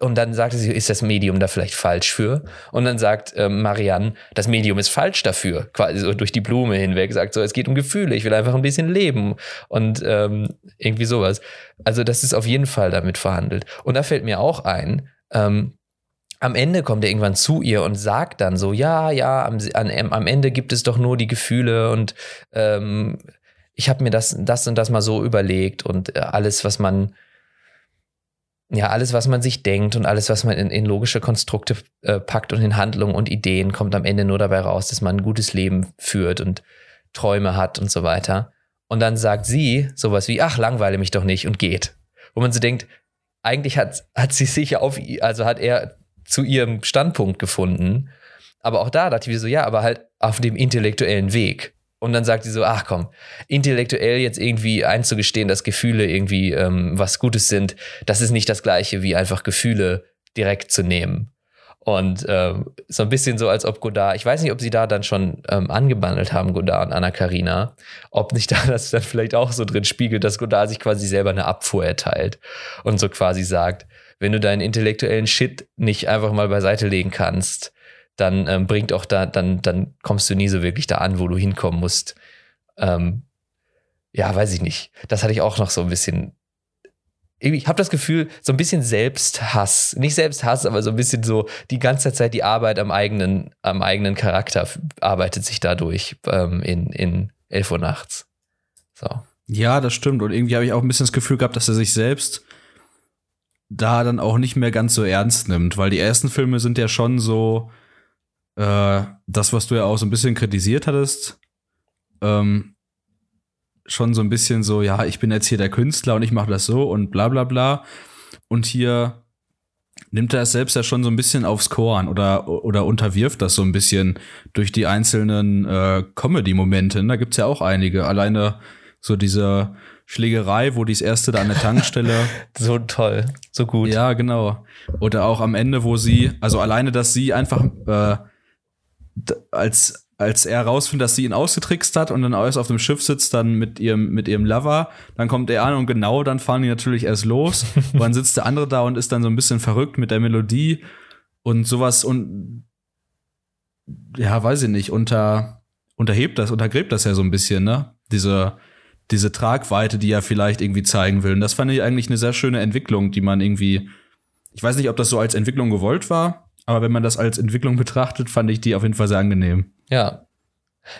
Und dann sagte sie, ist das Medium da vielleicht falsch für? Und dann sagt äh, Marianne, das Medium ist falsch dafür, quasi so durch die Blume hinweg, sagt so, es geht um Gefühle, ich will einfach ein bisschen leben und ähm, irgendwie sowas. Also das ist auf jeden Fall damit verhandelt. Und da fällt mir auch ein, ähm, am Ende kommt er irgendwann zu ihr und sagt dann so, ja, ja, am, am Ende gibt es doch nur die Gefühle und ähm, ich habe mir das, das und das mal so überlegt und äh, alles, was man ja, alles, was man sich denkt und alles, was man in, in logische Konstrukte äh, packt und in Handlungen und Ideen, kommt am Ende nur dabei raus, dass man ein gutes Leben führt und Träume hat und so weiter. Und dann sagt sie sowas wie, ach, langweile mich doch nicht und geht. Wo man so denkt, eigentlich hat, hat sie sich auf, also hat er zu ihrem Standpunkt gefunden. Aber auch da dachte ich mir so, ja, aber halt auf dem intellektuellen Weg. Und dann sagt sie so, ach komm, intellektuell jetzt irgendwie einzugestehen, dass Gefühle irgendwie ähm, was Gutes sind, das ist nicht das gleiche wie einfach Gefühle direkt zu nehmen. Und ähm, so ein bisschen so, als ob Godard, ich weiß nicht, ob sie da dann schon ähm, angebandelt haben, Godard und Anna Karina, ob nicht da das dann vielleicht auch so drin spiegelt, dass Godard sich quasi selber eine Abfuhr erteilt und so quasi sagt, wenn du deinen intellektuellen Shit nicht einfach mal beiseite legen kannst, dann ähm, bringt auch da, dann, dann kommst du nie so wirklich da an, wo du hinkommen musst. Ähm, ja, weiß ich nicht. Das hatte ich auch noch so ein bisschen. Ich habe das Gefühl, so ein bisschen Selbsthass, nicht Selbsthass, aber so ein bisschen so die ganze Zeit die Arbeit am eigenen, am eigenen Charakter arbeitet sich dadurch ähm, in, in 11 Uhr nachts. So. Ja, das stimmt. Und irgendwie habe ich auch ein bisschen das Gefühl gehabt, dass er sich selbst da dann auch nicht mehr ganz so ernst nimmt, weil die ersten Filme sind ja schon so, äh, das, was du ja auch so ein bisschen kritisiert hattest, ähm, schon so ein bisschen so, ja, ich bin jetzt hier der Künstler und ich mache das so und bla bla bla. Und hier nimmt er es selbst ja schon so ein bisschen aufs Korn oder, oder unterwirft das so ein bisschen durch die einzelnen äh, Comedy-Momente. Da gibt's ja auch einige. Alleine so diese Schlägerei, wo die das erste da an der Tankstelle. so toll, so gut. Ja, genau. Oder auch am Ende, wo sie, also alleine, dass sie einfach äh, als als er rausfindet, dass sie ihn ausgetrickst hat und dann alles auf dem Schiff sitzt, dann mit ihrem, mit ihrem Lover, dann kommt er an und genau dann fahren die natürlich erst los. und dann sitzt der andere da und ist dann so ein bisschen verrückt mit der Melodie und sowas und ja, weiß ich nicht, unter, unterhebt das, untergräbt das ja so ein bisschen, ne? Diese, diese Tragweite, die er vielleicht irgendwie zeigen will. Und das fand ich eigentlich eine sehr schöne Entwicklung, die man irgendwie, ich weiß nicht, ob das so als Entwicklung gewollt war, aber wenn man das als Entwicklung betrachtet, fand ich die auf jeden Fall sehr angenehm. Ja.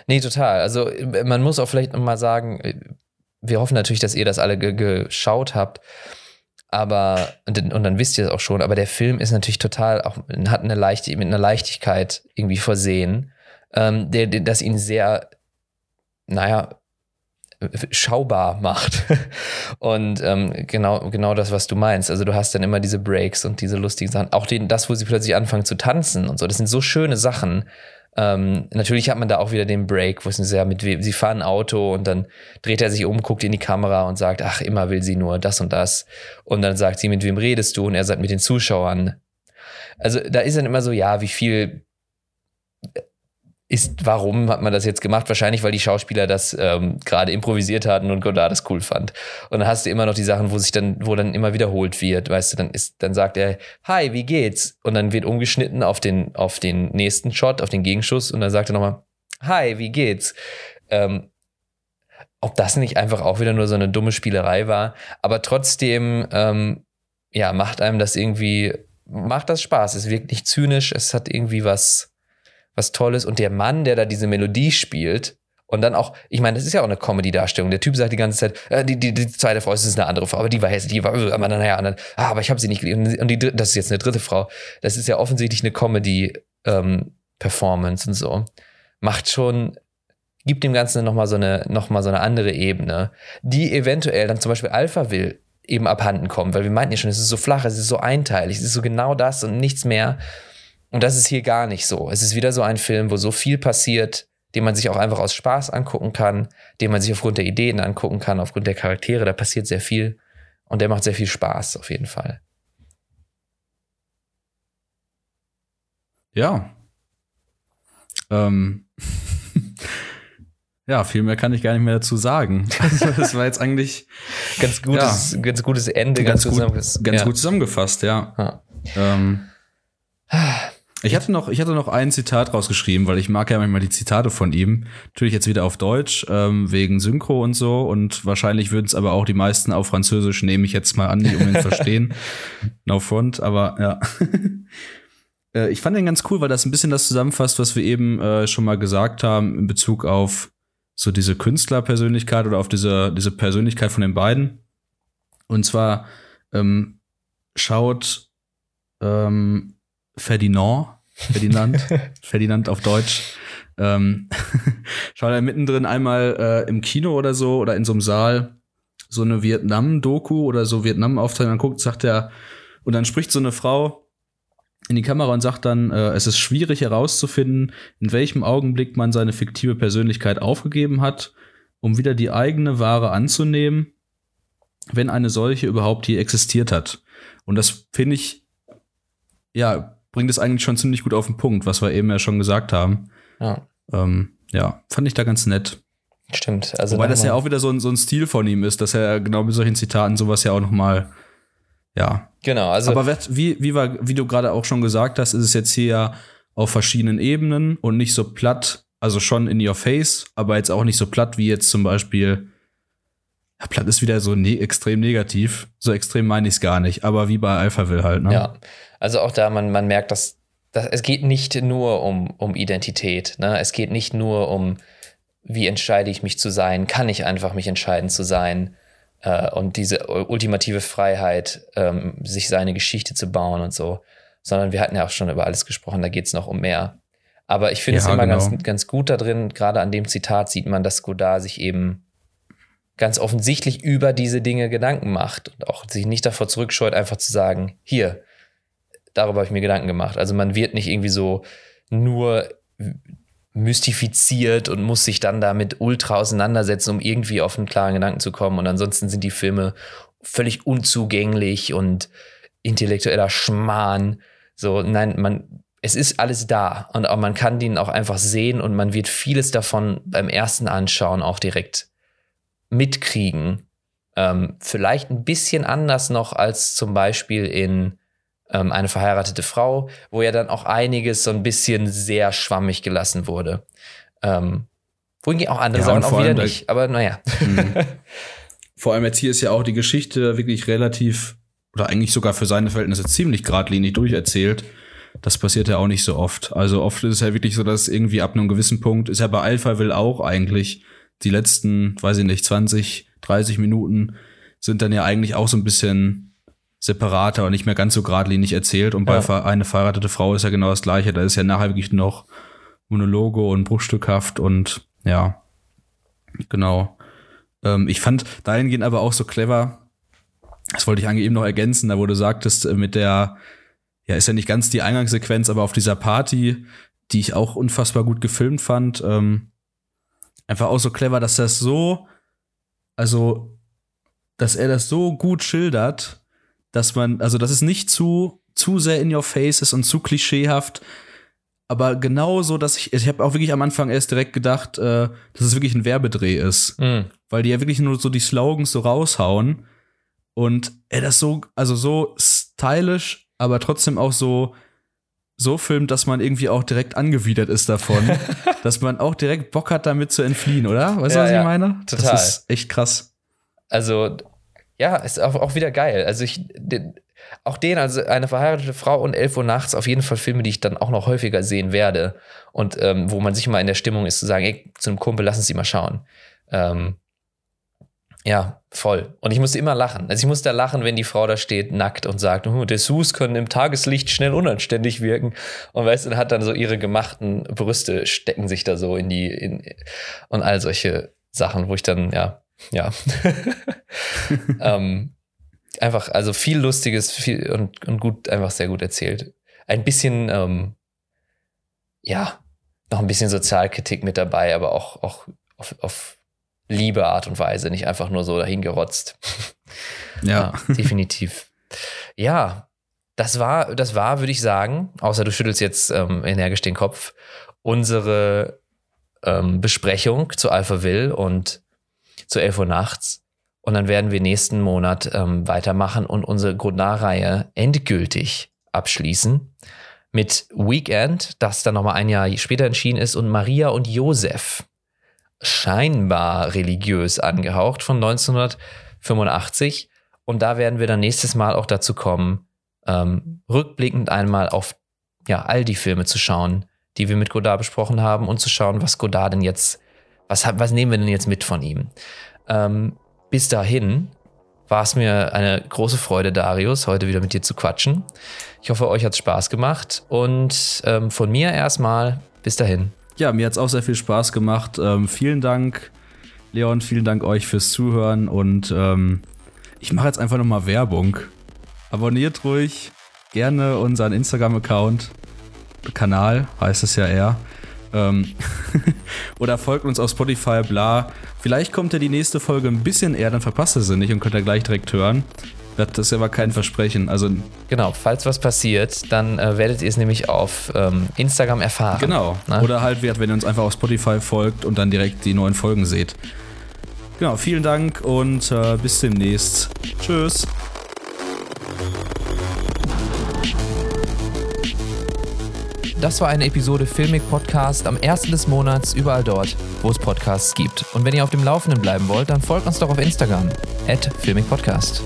Nee, total. Also man muss auch vielleicht noch mal sagen, wir hoffen natürlich, dass ihr das alle geschaut habt. Aber, und, und, dann wisst ihr es auch schon, aber der Film ist natürlich total, auch hat eine leichte, mit einer Leichtigkeit irgendwie versehen, ähm, der, der, das ihn sehr, naja, schaubar macht. Und ähm, genau, genau das, was du meinst. Also du hast dann immer diese Breaks und diese lustigen Sachen. Auch den, das, wo sie plötzlich anfangen zu tanzen und so. Das sind so schöne Sachen. Ähm, natürlich hat man da auch wieder den Break, wo es sehr mit sie fahren ein Auto und dann dreht er sich um, guckt in die Kamera und sagt, ach, immer will sie nur das und das. Und dann sagt sie, mit wem redest du? Und er sagt, mit den Zuschauern. Also da ist dann immer so, ja, wie viel ist, warum hat man das jetzt gemacht? Wahrscheinlich, weil die Schauspieler das ähm, gerade improvisiert hatten und Godard das cool fand. Und dann hast du immer noch die Sachen, wo sich dann, wo dann immer wiederholt wird, weißt du, dann ist, dann sagt er, hi, wie geht's? Und dann wird umgeschnitten auf den, auf den nächsten Shot, auf den Gegenschuss und dann sagt er nochmal, hi, wie geht's? Ähm, ob das nicht einfach auch wieder nur so eine dumme Spielerei war, aber trotzdem, ähm, ja, macht einem das irgendwie, macht das Spaß. Es wirkt nicht zynisch, es hat irgendwie was, was Tolles und der Mann, der da diese Melodie spielt, und dann auch, ich meine, das ist ja auch eine Comedy-Darstellung. Der Typ sagt die ganze Zeit, äh, die, die, die zweite Frau ist eine andere Frau, aber die war hässlich, die war, aber naja, und dann, ah, aber ich habe sie nicht geliebt. Und die, das ist jetzt eine dritte Frau. Das ist ja offensichtlich eine Comedy-Performance ähm, und so. Macht schon, gibt dem Ganzen nochmal so eine, noch so eine andere Ebene, die eventuell dann zum Beispiel Alpha will eben abhanden kommen, weil wir meinten ja schon, es ist so flach, es ist so einteilig, es ist so genau das und nichts mehr. Und das ist hier gar nicht so. Es ist wieder so ein Film, wo so viel passiert, den man sich auch einfach aus Spaß angucken kann, den man sich aufgrund der Ideen angucken kann, aufgrund der Charaktere. Da passiert sehr viel und der macht sehr viel Spaß auf jeden Fall. Ja. Ähm. ja, viel mehr kann ich gar nicht mehr dazu sagen. das war jetzt eigentlich ganz gutes, ja, ganz gutes Ende, ganz, ganz, gut, ganz ja. gut zusammengefasst, ja. ja. Ähm, ich hatte noch, ich hatte noch ein Zitat rausgeschrieben, weil ich mag ja manchmal die Zitate von ihm. Natürlich jetzt wieder auf Deutsch, ähm, wegen Synchro und so. Und wahrscheinlich würden es aber auch die meisten auf Französisch, nehme ich jetzt mal an, die um ihn verstehen. No front, aber ja. Äh, ich fand den ganz cool, weil das ein bisschen das zusammenfasst, was wir eben äh, schon mal gesagt haben in Bezug auf so diese Künstlerpersönlichkeit oder auf diese, diese Persönlichkeit von den beiden. Und zwar ähm, schaut ähm, Ferdinand, Ferdinand, Ferdinand auf Deutsch, ähm, schaut er mittendrin einmal äh, im Kino oder so oder in so einem Saal so eine Vietnam-Doku oder so Vietnam-Aufteilung anguckt, sagt er, und dann spricht so eine Frau in die Kamera und sagt dann, äh, es ist schwierig herauszufinden, in welchem Augenblick man seine fiktive Persönlichkeit aufgegeben hat, um wieder die eigene Ware anzunehmen, wenn eine solche überhaupt hier existiert hat. Und das finde ich, ja, bringt es eigentlich schon ziemlich gut auf den Punkt, was wir eben ja schon gesagt haben. Ja. Ähm, ja, fand ich da ganz nett. Stimmt. Also Wobei das ja auch wieder so ein, so ein Stil von ihm ist, dass er genau mit solchen Zitaten sowas ja auch noch mal ja. Genau, also. Aber wie, wie, war, wie du gerade auch schon gesagt hast, ist es jetzt hier ja auf verschiedenen Ebenen und nicht so platt, also schon in your face, aber jetzt auch nicht so platt wie jetzt zum Beispiel. Ja, platt ist wieder so ne extrem negativ. So extrem meine ich es gar nicht, aber wie bei Alphaville halt, ne? Ja. Also auch da, man, man merkt, dass, dass es geht nicht nur um, um Identität. Ne? Es geht nicht nur um, wie entscheide ich mich zu sein, kann ich einfach mich entscheiden zu sein äh, und diese ultimative Freiheit, ähm, sich seine Geschichte zu bauen und so. Sondern wir hatten ja auch schon über alles gesprochen, da geht es noch um mehr. Aber ich finde ja, es immer genau. ganz, ganz gut da drin, gerade an dem Zitat sieht man, dass Godard sich eben ganz offensichtlich über diese Dinge Gedanken macht und auch sich nicht davor zurückscheut, einfach zu sagen, hier, darüber habe ich mir Gedanken gemacht. Also man wird nicht irgendwie so nur mystifiziert und muss sich dann damit ultra auseinandersetzen, um irgendwie auf einen klaren Gedanken zu kommen. Und ansonsten sind die Filme völlig unzugänglich und intellektueller Schmarrn. So, nein, man, es ist alles da und auch man kann den auch einfach sehen und man wird vieles davon beim ersten Anschauen auch direkt mitkriegen. Ähm, vielleicht ein bisschen anders noch als zum Beispiel in ähm, eine verheiratete Frau, wo ja dann auch einiges so ein bisschen sehr schwammig gelassen wurde. Ähm, wohingegen auch andere ja, Sachen auch wieder nicht, aber naja. Mhm. Vor allem jetzt hier ist ja auch die Geschichte wirklich relativ oder eigentlich sogar für seine Verhältnisse ziemlich geradlinig durcherzählt. Das passiert ja auch nicht so oft. Also oft ist es ja wirklich so, dass irgendwie ab einem gewissen Punkt ist ja bei Alpha will auch eigentlich die letzten, weiß ich nicht, 20, 30 Minuten sind dann ja eigentlich auch so ein bisschen separater und nicht mehr ganz so geradlinig erzählt. Und ja. bei eine verheiratete Frau ist ja genau das Gleiche. Da ist ja nachher wirklich noch Monologe und bruchstückhaft und ja, genau. Ähm, ich fand dahingehend aber auch so clever, das wollte ich eigentlich eben noch ergänzen, da wo du sagtest, äh, mit der, ja, ist ja nicht ganz die Eingangssequenz, aber auf dieser Party, die ich auch unfassbar gut gefilmt fand, ähm, einfach auch so clever, dass das so, also, dass er das so gut schildert, dass man, also dass es nicht zu, zu sehr in your face ist und zu klischeehaft, aber genauso, dass ich, ich habe auch wirklich am Anfang erst direkt gedacht, äh, dass es wirklich ein Werbedreh ist, mhm. weil die ja wirklich nur so die Slogans so raushauen und er das so, also so stylisch, aber trotzdem auch so so filmt, dass man irgendwie auch direkt angewidert ist davon, dass man auch direkt Bock hat, damit zu entfliehen, oder? Weißt du, ja, was ich ja, meine? Total. Das ist echt krass. Also ja, ist auch, auch wieder geil. Also ich, den, auch den, also eine verheiratete Frau und 11 Uhr nachts, auf jeden Fall Filme, die ich dann auch noch häufiger sehen werde. Und ähm, wo man sich mal in der Stimmung ist, zu sagen, ey, zu einem Kumpel, lass uns die mal schauen. Ähm, ja, voll. Und ich musste immer lachen. Also ich musste da lachen, wenn die Frau da steht, nackt und sagt, oh, Dessous können im Tageslicht schnell unanständig wirken. Und weißt du, hat dann so ihre gemachten Brüste stecken sich da so in die, in, und all solche Sachen, wo ich dann, ja, ja. ähm, einfach, also viel Lustiges viel und, und gut, einfach sehr gut erzählt. Ein bisschen, ähm, ja, noch ein bisschen Sozialkritik mit dabei, aber auch, auch auf, auf liebe Art und Weise, nicht einfach nur so dahin gerotzt. Ja. ja definitiv. Ja, das war, das war, würde ich sagen, außer du schüttelst jetzt ähm, energisch den Kopf, unsere ähm, Besprechung zu Alphaville und zu 11 Uhr nachts. Und dann werden wir nächsten Monat ähm, weitermachen und unsere Godard-Reihe endgültig abschließen mit Weekend, das dann nochmal ein Jahr später entschieden ist, und Maria und Josef, scheinbar religiös angehaucht, von 1985. Und da werden wir dann nächstes Mal auch dazu kommen, ähm, rückblickend einmal auf ja, all die Filme zu schauen, die wir mit Godard besprochen haben und zu schauen, was Godard denn jetzt, was, was nehmen wir denn jetzt mit von ihm. Ähm, bis dahin war es mir eine große Freude, Darius, heute wieder mit dir zu quatschen. Ich hoffe, euch hat es Spaß gemacht und ähm, von mir erstmal bis dahin. Ja, mir hat es auch sehr viel Spaß gemacht. Ähm, vielen Dank, Leon, vielen Dank euch fürs Zuhören und ähm, ich mache jetzt einfach nochmal Werbung. Abonniert ruhig gerne unseren Instagram-Account, Kanal heißt es ja eher. Ähm oder folgt uns auf Spotify, bla. Vielleicht kommt ja die nächste Folge ein bisschen eher, dann verpasst ihr sie nicht und könnt ihr gleich direkt hören. Das ist aber kein Versprechen. Also genau, falls was passiert, dann äh, werdet ihr es nämlich auf ähm, Instagram erfahren. Genau. Ne? Oder halt, wenn ihr uns einfach auf Spotify folgt und dann direkt die neuen Folgen seht. Genau, vielen Dank und äh, bis demnächst. Tschüss. Das war eine Episode Filmic Podcast am 1. des Monats überall dort, wo es Podcasts gibt. Und wenn ihr auf dem Laufenden bleiben wollt, dann folgt uns doch auf Instagram, at Filmic Podcast.